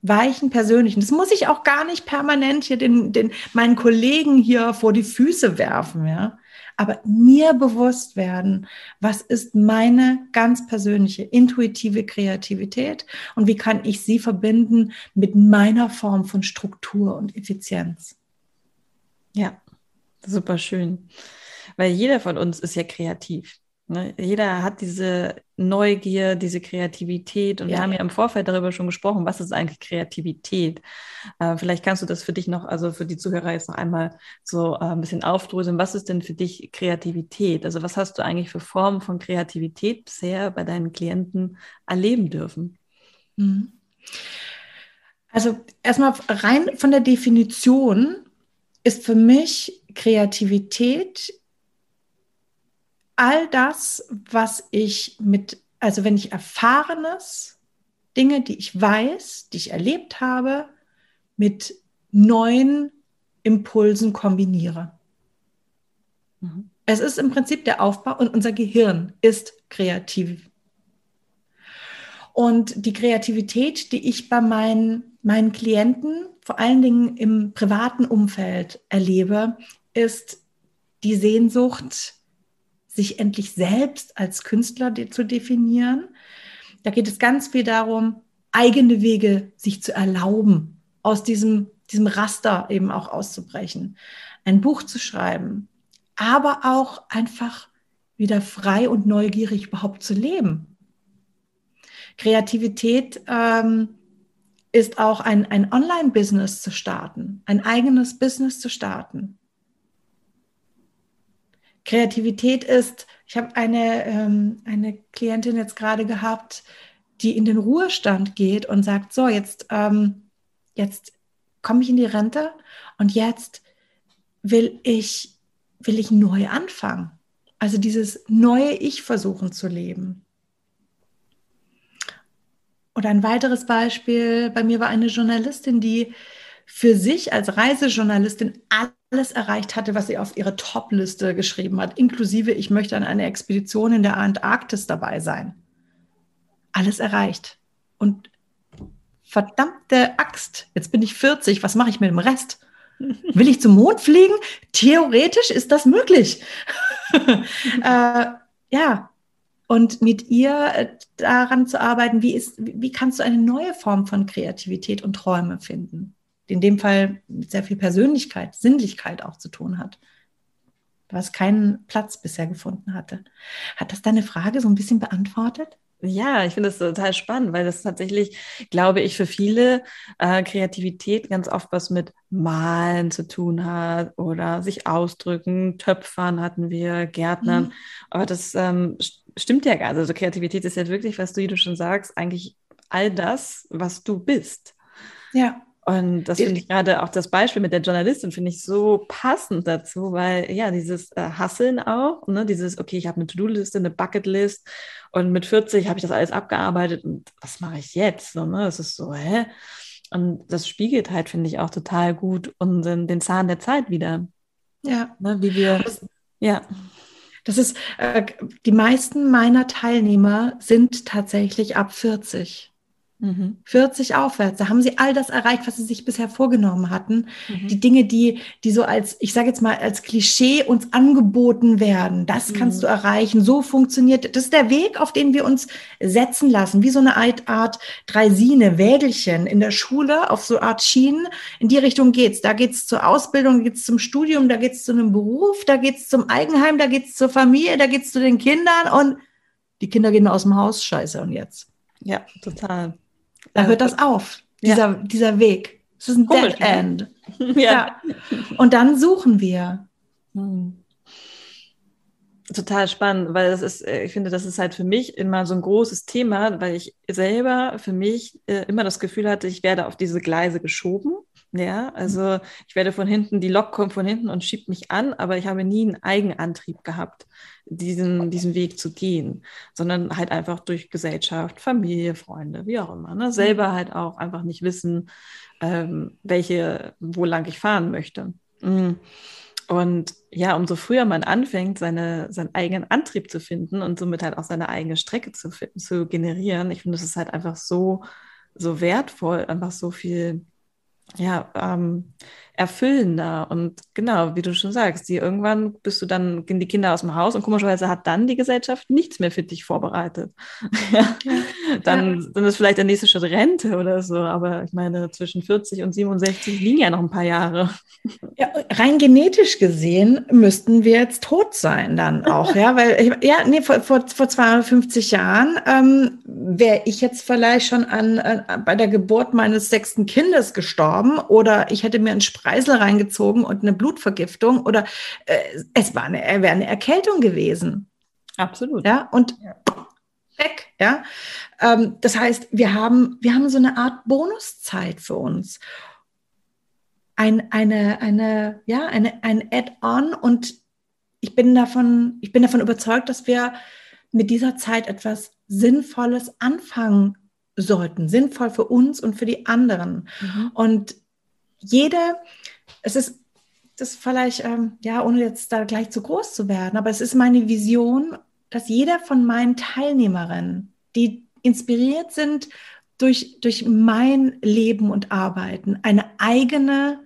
weichen persönlichen. Das muss ich auch gar nicht permanent hier den, den, meinen Kollegen hier vor die Füße werfen, ja. Aber mir bewusst werden, was ist meine ganz persönliche intuitive Kreativität und wie kann ich sie verbinden mit meiner Form von Struktur und Effizienz. Ja, super schön. Weil jeder von uns ist ja kreativ. Ne? Jeder hat diese Neugier, diese Kreativität. Und ja. wir haben ja im Vorfeld darüber schon gesprochen, was ist eigentlich Kreativität? Äh, vielleicht kannst du das für dich noch, also für die Zuhörer jetzt noch einmal so äh, ein bisschen aufdröseln. Was ist denn für dich Kreativität? Also was hast du eigentlich für Formen von Kreativität bisher bei deinen Klienten erleben dürfen? Mhm. Also erstmal rein von der Definition ist für mich Kreativität all das, was ich mit, also wenn ich Erfahrenes, Dinge, die ich weiß, die ich erlebt habe, mit neuen Impulsen kombiniere. Mhm. Es ist im Prinzip der Aufbau und unser Gehirn ist kreativ. Und die Kreativität, die ich bei meinen, meinen Klienten, vor allen Dingen im privaten Umfeld erlebe, ist die Sehnsucht sich endlich selbst als Künstler de zu definieren. Da geht es ganz viel darum, eigene Wege sich zu erlauben, aus diesem, diesem Raster eben auch auszubrechen, ein Buch zu schreiben, aber auch einfach wieder frei und neugierig überhaupt zu leben. Kreativität ähm, ist auch ein, ein Online-Business zu starten, ein eigenes Business zu starten. Kreativität ist, ich habe eine, ähm, eine Klientin jetzt gerade gehabt, die in den Ruhestand geht und sagt, so, jetzt, ähm, jetzt komme ich in die Rente und jetzt will ich, will ich neu anfangen. Also dieses neue Ich versuchen zu leben. Oder ein weiteres Beispiel, bei mir war eine Journalistin, die für sich als Reisejournalistin alles erreicht hatte, was sie auf ihre Top-Liste geschrieben hat, inklusive ich möchte an einer Expedition in der Antarktis dabei sein. Alles erreicht. Und verdammte Axt, jetzt bin ich 40, was mache ich mit dem Rest? Will ich zum Mond fliegen? Theoretisch ist das möglich. äh, ja, und mit ihr äh, daran zu arbeiten, wie, ist, wie kannst du eine neue Form von Kreativität und Träume finden? In dem Fall mit sehr viel Persönlichkeit, Sinnlichkeit auch zu tun hat, was keinen Platz bisher gefunden hatte. Hat das deine Frage so ein bisschen beantwortet? Ja, ich finde das total spannend, weil das tatsächlich, glaube ich, für viele äh, Kreativität ganz oft was mit Malen zu tun hat oder sich ausdrücken. Töpfern hatten wir, Gärtnern. Mhm. Aber das ähm, stimmt ja gar nicht. Also Kreativität ist ja wirklich, was du, wie du schon sagst, eigentlich all das, was du bist. Ja. Und das finde ich gerade auch das Beispiel mit der Journalistin, finde ich so passend dazu, weil ja, dieses äh, Hasseln auch, ne, dieses, okay, ich habe eine To-Do-Liste, eine Bucket-List und mit 40 habe ich das alles abgearbeitet und was mache ich jetzt? So, ne? Das ist so, hä? Und das spiegelt halt, finde ich, auch total gut unseren, den Zahn der Zeit wieder. Ja. Ne, wie wir, das, ja. Das ist, äh, die meisten meiner Teilnehmer sind tatsächlich ab 40. 40 mhm. aufwärts, da haben sie all das erreicht, was sie sich bisher vorgenommen hatten. Mhm. Die Dinge, die, die so als, ich sage jetzt mal, als Klischee uns angeboten werden, das kannst mhm. du erreichen, so funktioniert. Das ist der Weg, auf den wir uns setzen lassen, wie so eine Art Dreisine, Wägelchen in der Schule, auf so eine Art Schienen. In die Richtung geht's. Da geht's zur Ausbildung, da geht's zum Studium, da geht's zu einem Beruf, da geht's zum Eigenheim, da geht's zur Familie, da geht's zu den Kindern und die Kinder gehen aus dem Haus, scheiße, und jetzt? Ja, total. Da hört das auf, dieser, ja. dieser Weg. Es ist ein Komisch, Dead ne? End. Ja. ja. Und dann suchen wir. Hm. Total spannend, weil das ist, äh, ich finde, das ist halt für mich immer so ein großes Thema, weil ich selber für mich äh, immer das Gefühl hatte, ich werde auf diese Gleise geschoben. Ja, also ich werde von hinten, die Lok kommt von hinten und schiebt mich an, aber ich habe nie einen Eigenantrieb gehabt diesen, diesen Weg zu gehen, sondern halt einfach durch Gesellschaft, Familie, Freunde, wie auch immer. Ne? Selber mhm. halt auch einfach nicht wissen, ähm, welche, wo lang ich fahren möchte. Mhm. Und ja, umso früher man anfängt, seine, seinen eigenen Antrieb zu finden und somit halt auch seine eigene Strecke zu, zu generieren, ich finde, das ist halt einfach so, so wertvoll, einfach so viel ja, ähm, erfüllender. Und genau, wie du schon sagst, die irgendwann bist du dann, gehen die Kinder aus dem Haus und komischerweise hat dann die Gesellschaft nichts mehr für dich vorbereitet. ja. Dann, ja. dann ist vielleicht der nächste Schritt Rente oder so, aber ich meine, zwischen 40 und 67 liegen ja noch ein paar Jahre. Ja, rein genetisch gesehen müssten wir jetzt tot sein dann auch, ja, weil, ich, ja, nee, vor, vor, vor 250 Jahren ähm, wäre ich jetzt vielleicht schon an, äh, bei der Geburt meines sechsten Kindes gestorben oder ich hätte mir einen Spray Kreisel reingezogen und eine Blutvergiftung oder äh, es war eine, wäre eine Erkältung gewesen. Absolut. Ja, und ja. weg, ja. Ähm, das heißt, wir haben, wir haben so eine Art Bonuszeit für uns. Ein, eine, eine, ja, eine, ein Add-on und ich bin davon, ich bin davon überzeugt, dass wir mit dieser Zeit etwas Sinnvolles anfangen sollten, sinnvoll für uns und für die anderen. Mhm. Und jede, es ist das vielleicht, ähm, ja, ohne jetzt da gleich zu groß zu werden, aber es ist meine Vision, dass jeder von meinen Teilnehmerinnen, die inspiriert sind durch, durch mein Leben und Arbeiten, eine eigene,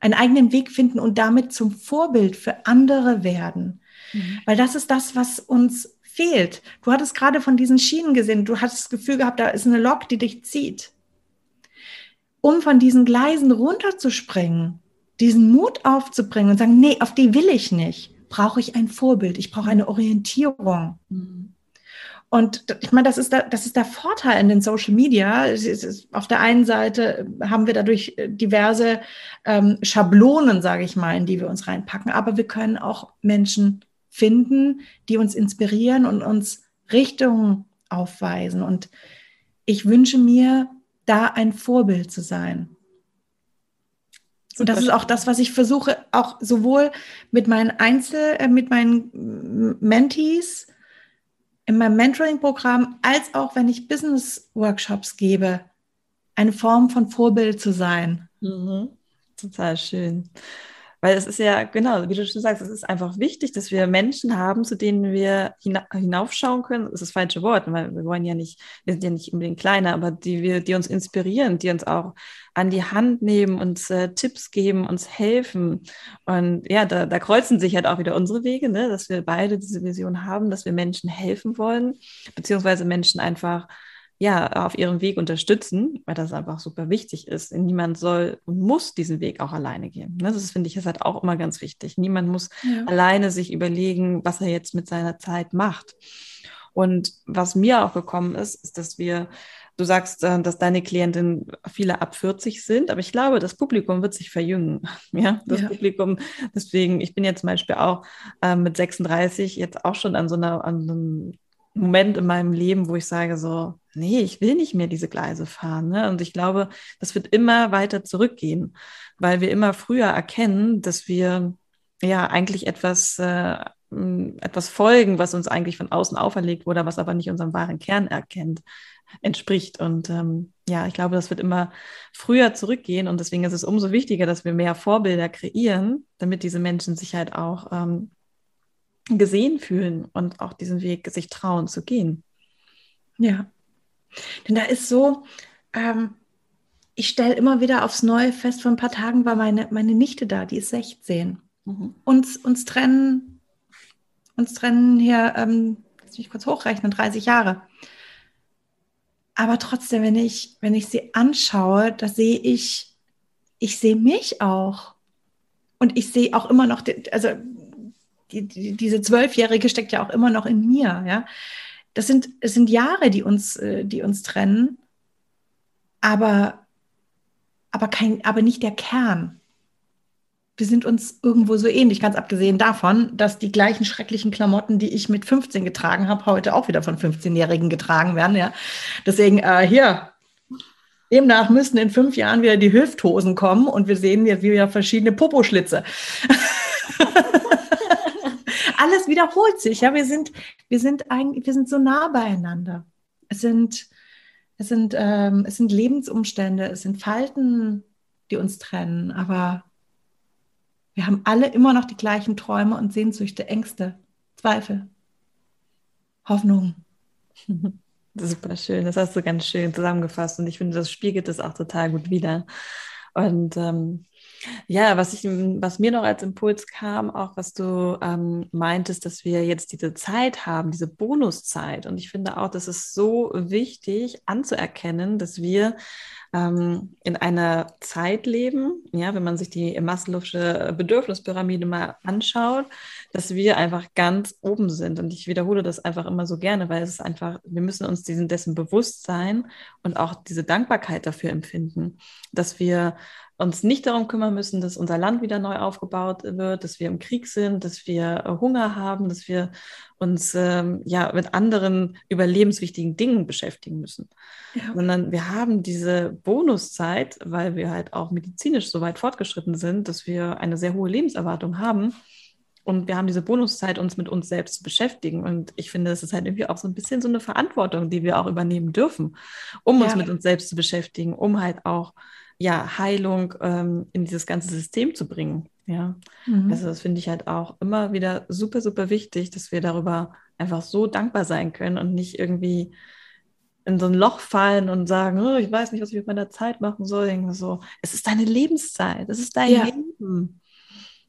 einen eigenen Weg finden und damit zum Vorbild für andere werden. Mhm. Weil das ist das, was uns fehlt. Du hattest gerade von diesen Schienen gesehen, du hattest das Gefühl gehabt, da ist eine Lok, die dich zieht um von diesen Gleisen runterzuspringen, diesen Mut aufzubringen und sagen, nee, auf die will ich nicht, brauche ich ein Vorbild, ich brauche eine Orientierung. Mhm. Und ich meine, das ist, der, das ist der Vorteil in den Social Media. Auf der einen Seite haben wir dadurch äh, diverse ähm, Schablonen, sage ich mal, in die wir uns reinpacken. Aber wir können auch Menschen finden, die uns inspirieren und uns Richtungen aufweisen. Und ich wünsche mir, da ein Vorbild zu sein. Und das ist auch das, was ich versuche, auch sowohl mit meinen Einzel-, äh, mit meinen Mentees in meinem Mentoring-Programm, als auch wenn ich Business-Workshops gebe, eine Form von Vorbild zu sein. Mhm. Total schön. Weil es ist ja, genau, wie du schon sagst, es ist einfach wichtig, dass wir Menschen haben, zu denen wir hina hinaufschauen können. Das ist das falsche Wort, weil wir wollen ja nicht, wir sind ja nicht unbedingt kleiner, aber die wir, die uns inspirieren, die uns auch an die Hand nehmen, uns äh, Tipps geben, uns helfen. Und ja, da, da kreuzen sich halt auch wieder unsere Wege, ne? dass wir beide diese Vision haben, dass wir Menschen helfen wollen, beziehungsweise Menschen einfach ja, auf ihrem Weg unterstützen, weil das einfach super wichtig ist. Niemand soll und muss diesen Weg auch alleine gehen. Ne? Das finde ich ist halt auch immer ganz wichtig. Niemand muss ja. alleine sich überlegen, was er jetzt mit seiner Zeit macht. Und was mir auch gekommen ist, ist, dass wir, du sagst, äh, dass deine Klientinnen viele ab 40 sind, aber ich glaube, das Publikum wird sich verjüngen. Ja, das ja. Publikum, deswegen, ich bin jetzt zum Beispiel auch äh, mit 36 jetzt auch schon an so einer, an so einem Moment in meinem Leben, wo ich sage so, nee, ich will nicht mehr diese Gleise fahren. Ne? Und ich glaube, das wird immer weiter zurückgehen, weil wir immer früher erkennen, dass wir ja eigentlich etwas, äh, etwas folgen, was uns eigentlich von außen auferlegt wurde, was aber nicht unserem wahren Kern erkennt, entspricht. Und ähm, ja, ich glaube, das wird immer früher zurückgehen. Und deswegen ist es umso wichtiger, dass wir mehr Vorbilder kreieren, damit diese Menschen sich halt auch ähm, gesehen fühlen und auch diesen Weg sich trauen zu gehen. Ja, denn da ist so, ähm, ich stelle immer wieder aufs Neue fest, vor ein paar Tagen war meine, meine Nichte da, die ist 16. Mhm. Uns, uns trennen, uns trennen hier, ähm, lass mich kurz hochrechnen, 30 Jahre. Aber trotzdem, wenn ich, wenn ich sie anschaue, da sehe ich, ich sehe mich auch. Und ich sehe auch immer noch, also die, die, diese Zwölfjährige steckt ja auch immer noch in mir, ja. Das sind, es sind Jahre, die uns, äh, die uns trennen, aber, aber, kein, aber nicht der Kern. Wir sind uns irgendwo so ähnlich, ganz abgesehen davon, dass die gleichen schrecklichen Klamotten, die ich mit 15 getragen habe, heute auch wieder von 15-Jährigen getragen werden. Ja. Deswegen äh, hier, demnach müssen in fünf Jahren wieder die Hüfthosen kommen und wir sehen jetzt wieder verschiedene Poposchlitze. alles wiederholt sich. Ja, wir sind, wir sind eigentlich, wir sind so nah beieinander. Es sind, es sind, ähm, es sind Lebensumstände, es sind Falten, die uns trennen, aber wir haben alle immer noch die gleichen Träume und Sehnsüchte, Ängste, Zweifel, Hoffnung. Super schön, das hast du ganz schön zusammengefasst und ich finde, das spiegelt es auch total gut wider. Und ähm, ja, was, ich, was mir noch als Impuls kam, auch was du ähm, meintest, dass wir jetzt diese Zeit haben, diese Bonuszeit. Und ich finde auch, das ist so wichtig anzuerkennen, dass wir ähm, in einer Zeit leben, ja, wenn man sich die Maslow'sche Bedürfnispyramide mal anschaut, dass wir einfach ganz oben sind. Und ich wiederhole das einfach immer so gerne, weil es ist einfach, wir müssen uns diesen, dessen bewusst sein und auch diese Dankbarkeit dafür empfinden, dass wir uns nicht darum kümmern müssen, dass unser Land wieder neu aufgebaut wird, dass wir im Krieg sind, dass wir äh, Hunger haben, dass wir uns ähm, ja mit anderen überlebenswichtigen Dingen beschäftigen müssen, ja. sondern wir haben diese Bonuszeit, weil wir halt auch medizinisch so weit fortgeschritten sind, dass wir eine sehr hohe Lebenserwartung haben. Und wir haben diese Bonuszeit, uns mit uns selbst zu beschäftigen. Und ich finde, das ist halt irgendwie auch so ein bisschen so eine Verantwortung, die wir auch übernehmen dürfen, um ja. uns mit uns selbst zu beschäftigen, um halt auch ja, Heilung ähm, in dieses ganze System zu bringen. Ja, mhm. also das finde ich halt auch immer wieder super, super wichtig, dass wir darüber einfach so dankbar sein können und nicht irgendwie in so ein Loch fallen und sagen, oh, ich weiß nicht, was ich mit meiner Zeit machen soll. So, es ist deine Lebenszeit, es ist dein ja. Leben.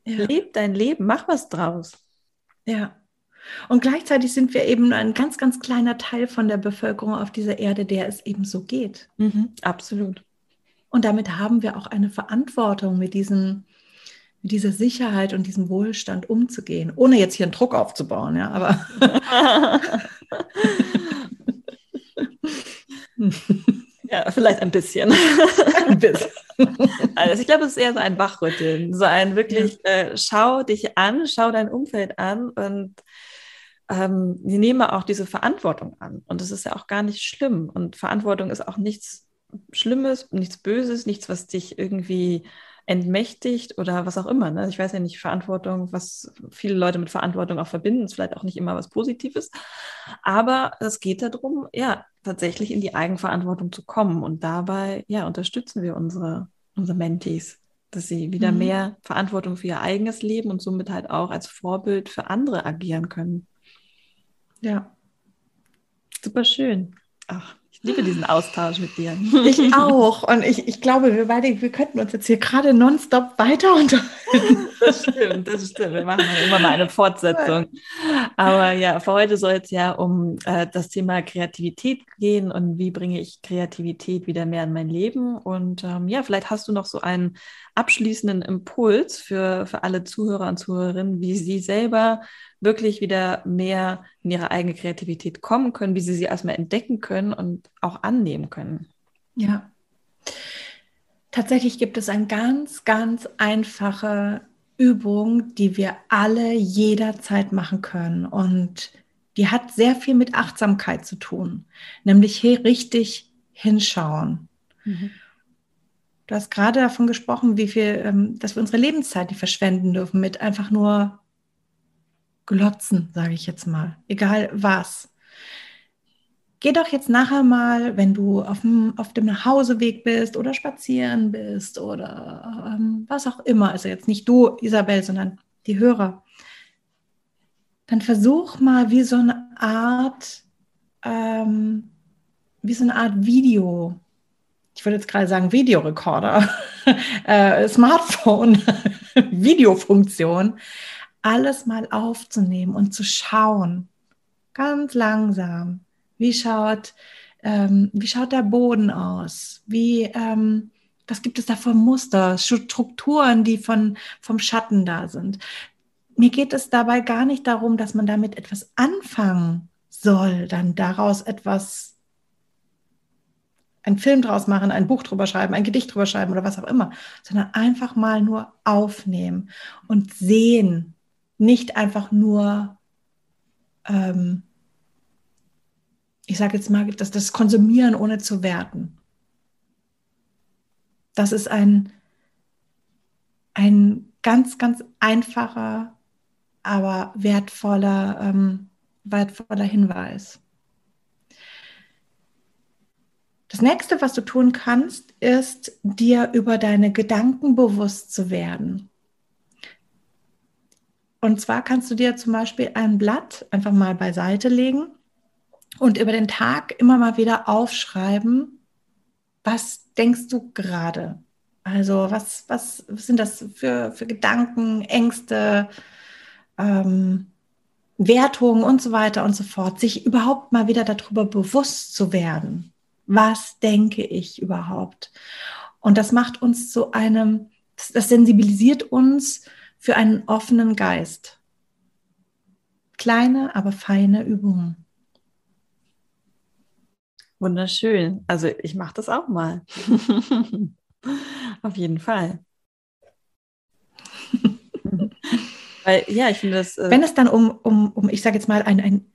Ja. Leb dein Leben, mach was draus. Ja. Und gleichzeitig sind wir eben ein ganz, ganz kleiner Teil von der Bevölkerung auf dieser Erde, der es eben so geht. Mhm, absolut. Und damit haben wir auch eine Verantwortung, mit, diesem, mit dieser Sicherheit und diesem Wohlstand umzugehen, ohne jetzt hier einen Druck aufzubauen, ja, aber. ja, vielleicht ein bisschen. ein bisschen. Also ich glaube, es ist eher so ein Wachrütteln, so ein wirklich, ja. äh, schau dich an, schau dein Umfeld an und ähm, nehme auch diese Verantwortung an. Und das ist ja auch gar nicht schlimm. Und Verantwortung ist auch nichts Schlimmes, nichts Böses, nichts, was dich irgendwie entmächtigt oder was auch immer. Ne? Ich weiß ja nicht, Verantwortung, was viele Leute mit Verantwortung auch verbinden, ist vielleicht auch nicht immer was Positives. Aber es geht darum, ja, tatsächlich in die Eigenverantwortung zu kommen. Und dabei, ja, unterstützen wir unsere, unsere Mentees, dass sie wieder mhm. mehr Verantwortung für ihr eigenes Leben und somit halt auch als Vorbild für andere agieren können. Ja. Super schön. Ach, Ich liebe diesen Austausch mit dir. Ich auch. Und ich, ich glaube, wir beide, wir könnten uns jetzt hier gerade nonstop weiter unterhalten. Das stimmt, das stimmt. Wir machen immer mal eine Fortsetzung. Aber ja, für heute soll es ja um äh, das Thema Kreativität gehen und wie bringe ich Kreativität wieder mehr in mein Leben. Und ähm, ja, vielleicht hast du noch so einen abschließenden Impuls für, für alle Zuhörer und Zuhörerinnen, wie sie selber wirklich wieder mehr in ihre eigene Kreativität kommen können, wie sie sie erstmal entdecken können und auch annehmen können. Ja. Tatsächlich gibt es eine ganz, ganz einfache Übung, die wir alle jederzeit machen können. Und die hat sehr viel mit Achtsamkeit zu tun, nämlich richtig hinschauen. Mhm. Du hast gerade davon gesprochen, wie viel, ähm, dass wir unsere Lebenszeit nicht verschwenden dürfen mit einfach nur glotzen, sage ich jetzt mal, egal was. Geh doch jetzt nachher mal, wenn du auf dem, auf dem Nachhauseweg bist oder spazieren bist oder ähm, was auch immer, also jetzt nicht du, Isabel, sondern die Hörer, dann versuch mal wie so eine Art, ähm, wie so eine Art Video, ich würde jetzt gerade sagen Videorekorder, äh, Smartphone, Videofunktion, alles mal aufzunehmen und zu schauen, ganz langsam, wie schaut, ähm, wie schaut der Boden aus, wie, ähm, was gibt es da für Muster, Strukturen, die von, vom Schatten da sind. Mir geht es dabei gar nicht darum, dass man damit etwas anfangen soll, dann daraus etwas einen Film draus machen, ein Buch drüber schreiben, ein Gedicht drüber schreiben oder was auch immer, sondern einfach mal nur aufnehmen und sehen, nicht einfach nur, ähm, ich sage jetzt mal, das, das Konsumieren ohne zu werten. Das ist ein, ein ganz, ganz einfacher, aber wertvoller, ähm, wertvoller Hinweis. Das nächste, was du tun kannst, ist, dir über deine Gedanken bewusst zu werden. Und zwar kannst du dir zum Beispiel ein Blatt einfach mal beiseite legen und über den Tag immer mal wieder aufschreiben, was denkst du gerade? Also was, was sind das für, für Gedanken, Ängste, ähm, Wertungen und so weiter und so fort, sich überhaupt mal wieder darüber bewusst zu werden. Was denke ich überhaupt? Und das macht uns zu einem, das, das sensibilisiert uns für einen offenen Geist. Kleine, aber feine Übungen. Wunderschön. Also ich mache das auch mal. Auf jeden Fall. Weil, ja, ich finde das. Äh Wenn es dann um, um, um ich sage jetzt mal, ein, ein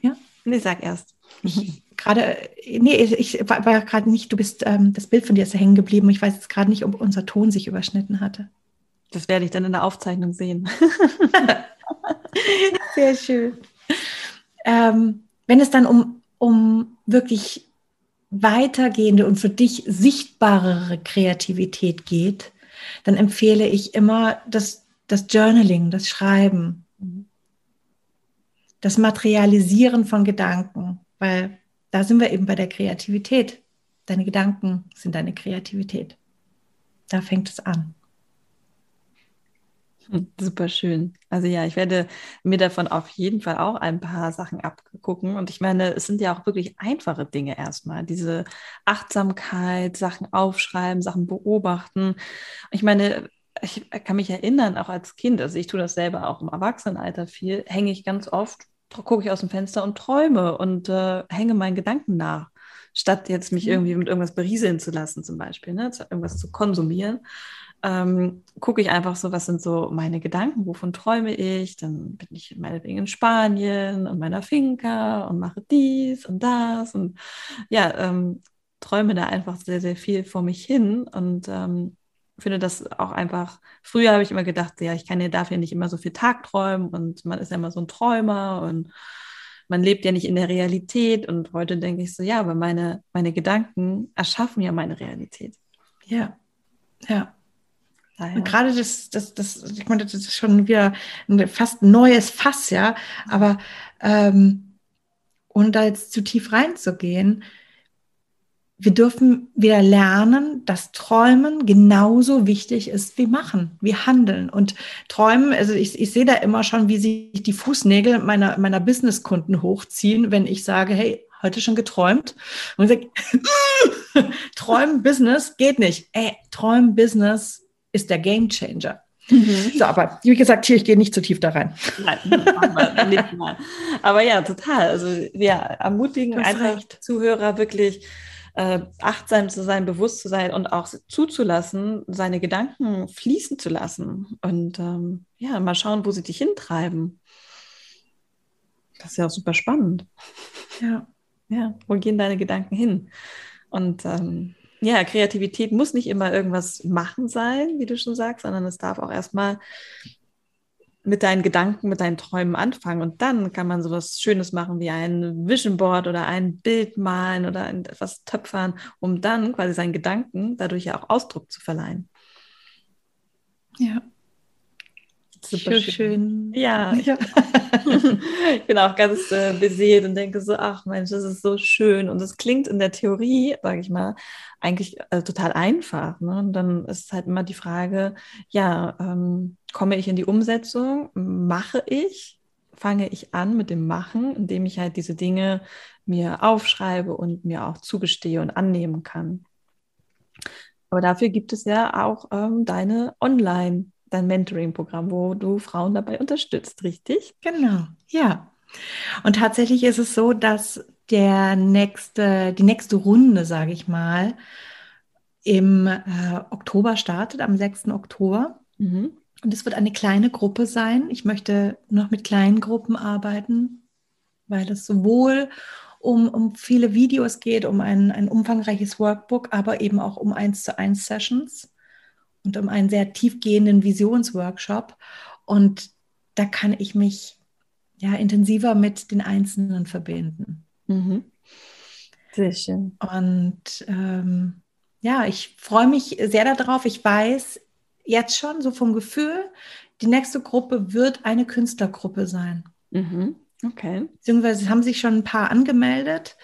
ja? Nee, sag erst. gerade, nee, ich war, war gerade nicht, du bist, ähm, das Bild von dir ist hängen geblieben. Ich weiß jetzt gerade nicht, ob unser Ton sich überschnitten hatte. Das werde ich dann in der Aufzeichnung sehen. Sehr schön. Ähm, wenn es dann um, um wirklich weitergehende und für dich sichtbarere Kreativität geht, dann empfehle ich immer das, das Journaling, das Schreiben, das Materialisieren von Gedanken, weil da sind wir eben bei der Kreativität. Deine Gedanken sind deine Kreativität. Da fängt es an. Super schön. Also ja, ich werde mir davon auf jeden Fall auch ein paar Sachen abgucken. Und ich meine, es sind ja auch wirklich einfache Dinge erstmal. Diese Achtsamkeit, Sachen aufschreiben, Sachen beobachten. Ich meine, ich kann mich erinnern, auch als Kind, also ich tue das selber auch im Erwachsenenalter viel, hänge ich ganz oft, gucke ich aus dem Fenster und träume und äh, hänge meinen Gedanken nach, statt jetzt mich mhm. irgendwie mit irgendwas berieseln zu lassen, zum Beispiel, ne? irgendwas zu konsumieren ähm, gucke ich einfach so, was sind so meine Gedanken, wovon träume ich. Dann bin ich meinetwegen in Spanien und meiner Finca und mache dies und das und ja, ähm, träume da einfach sehr, sehr viel vor mich hin und ähm, finde das auch einfach, früher habe ich immer gedacht, ja, ich kann ja dafür nicht immer so viel Tagträumen und man ist ja immer so ein Träumer und man lebt ja nicht in der Realität und heute denke ich so, ja, aber meine, meine Gedanken erschaffen ja meine Realität. Ja, ja. Ah, ja. Gerade das, das, das, ich meine, das ist schon wieder ein fast neues Fass, ja. Aber ähm, ohne da jetzt zu tief reinzugehen, wir dürfen wieder lernen, dass Träumen genauso wichtig ist wie Machen, wie Handeln. Und Träumen, also ich, ich sehe da immer schon, wie sich die Fußnägel meiner, meiner Businesskunden hochziehen, wenn ich sage, hey, heute schon geträumt? Und ich sage, Träumen Business geht nicht. Ey, Träumen Business ist der Game Changer. Mhm. So, aber wie gesagt, hier, ich gehe nicht zu tief da rein. Nein, nicht mal. Aber ja, total. Also wir ermutigen einfach recht. Zuhörer wirklich äh, achtsam zu sein, bewusst zu sein und auch zuzulassen, seine Gedanken fließen zu lassen und ähm, ja, mal schauen, wo sie dich hintreiben. Das ist ja auch super spannend. Ja. Ja, wo gehen deine Gedanken hin? Und ähm, ja, Kreativität muss nicht immer irgendwas machen sein, wie du schon sagst, sondern es darf auch erstmal mit deinen Gedanken, mit deinen Träumen anfangen. Und dann kann man sowas Schönes machen wie ein Vision Board oder ein Bild malen oder etwas töpfern, um dann quasi seinen Gedanken dadurch ja auch Ausdruck zu verleihen. Ja. Super schön. schön. Ja, ja. ich bin auch ganz äh, beseelt und denke so, ach Mensch, das ist so schön. Und es klingt in der Theorie, sage ich mal, eigentlich äh, total einfach. Ne? Und dann ist halt immer die Frage, ja, ähm, komme ich in die Umsetzung? Mache ich? Fange ich an mit dem Machen, indem ich halt diese Dinge mir aufschreibe und mir auch zugestehe und annehmen kann. Aber dafür gibt es ja auch ähm, deine Online- dein Mentoring-Programm, wo du Frauen dabei unterstützt, richtig? Genau, ja. Und tatsächlich ist es so, dass der nächste, die nächste Runde, sage ich mal, im äh, Oktober startet, am 6. Oktober. Mhm. Und es wird eine kleine Gruppe sein. Ich möchte noch mit kleinen Gruppen arbeiten, weil es sowohl um, um viele Videos geht, um ein, ein umfangreiches Workbook, aber eben auch um eins zu eins Sessions und um einen sehr tiefgehenden Visionsworkshop. Und da kann ich mich ja intensiver mit den Einzelnen verbinden. Mhm. Sehr schön. Und ähm, ja, ich freue mich sehr darauf. Ich weiß jetzt schon so vom Gefühl, die nächste Gruppe wird eine Künstlergruppe sein. Mhm. Okay. Beziehungsweise haben sich schon ein paar angemeldet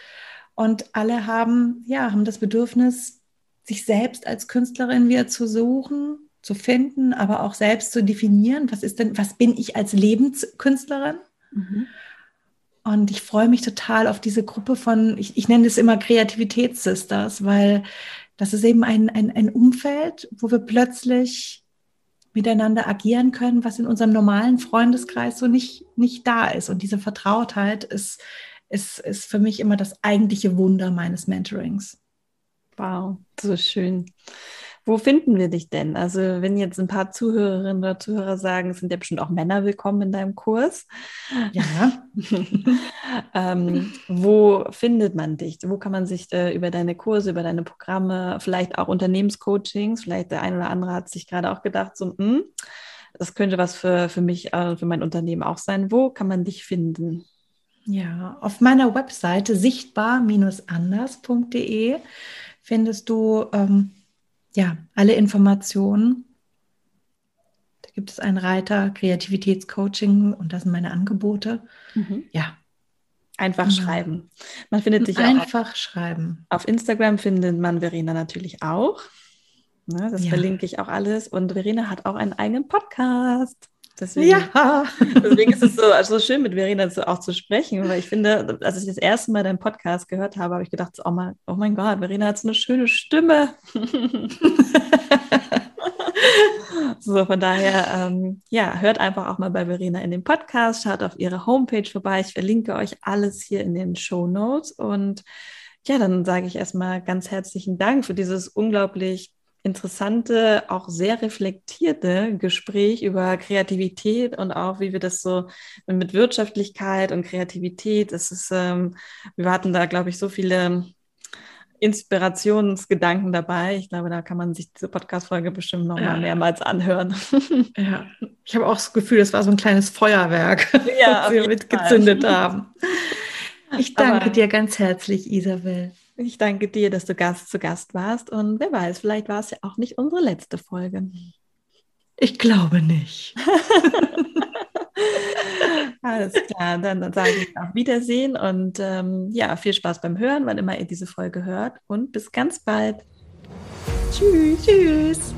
und alle haben, ja, haben das Bedürfnis, sich selbst als Künstlerin wieder zu suchen, zu finden, aber auch selbst zu definieren, was ist denn, was bin ich als Lebenskünstlerin? Mhm. Und ich freue mich total auf diese Gruppe von, ich, ich nenne es immer Kreativitätssisters, weil das ist eben ein, ein, ein Umfeld, wo wir plötzlich miteinander agieren können, was in unserem normalen Freundeskreis so nicht, nicht da ist. Und diese Vertrautheit ist, ist, ist für mich immer das eigentliche Wunder meines Mentorings. Wow, so schön. Wo finden wir dich denn? Also, wenn jetzt ein paar Zuhörerinnen oder Zuhörer sagen, es sind ja bestimmt auch Männer willkommen in deinem Kurs. Ja. ähm, wo findet man dich? Wo kann man sich äh, über deine Kurse, über deine Programme, vielleicht auch Unternehmenscoachings, vielleicht der eine oder andere hat sich gerade auch gedacht, so, hm, das könnte was für, für mich, äh, für mein Unternehmen auch sein. Wo kann man dich finden? Ja, auf meiner Webseite sichtbar-anders.de findest du ähm, ja alle Informationen. Da gibt es einen Reiter Kreativitätscoaching und das sind meine Angebote. Mhm. Ja. Einfach genau. schreiben. Man findet dich einfach auf, schreiben. Auf Instagram findet man Verena natürlich auch. Ne, das ja. verlinke ich auch alles. Und Verena hat auch einen eigenen Podcast. Deswegen, ja. deswegen ist es so also schön, mit Verena so auch zu sprechen, weil ich finde, als ich das erste Mal deinen Podcast gehört habe, habe ich gedacht, oh mein, oh mein Gott, Verena hat so eine schöne Stimme. so, von daher, ähm, ja, hört einfach auch mal bei Verena in den Podcast, schaut auf ihre Homepage vorbei. Ich verlinke euch alles hier in den Show Notes und ja, dann sage ich erstmal ganz herzlichen Dank für dieses unglaublich interessante, auch sehr reflektierte Gespräch über Kreativität und auch, wie wir das so mit Wirtschaftlichkeit und Kreativität, das ist, ähm, wir hatten da, glaube ich, so viele Inspirationsgedanken dabei. Ich glaube, da kann man sich diese Podcast-Folge bestimmt noch ja. mal mehrmals anhören. Ja, ich habe auch das Gefühl, es war so ein kleines Feuerwerk, ja, das wir mitgezündet haben. Ich danke Aber dir ganz herzlich, Isabel. Ich danke dir, dass du Gast zu Gast warst und wer weiß, vielleicht war es ja auch nicht unsere letzte Folge. Ich glaube nicht. Alles klar, dann, sage ich auf Wiedersehen und ähm, ja, viel Spaß beim Hören, wann immer ihr diese Folge hört und bis ganz bald. Tschüss. Tschüss.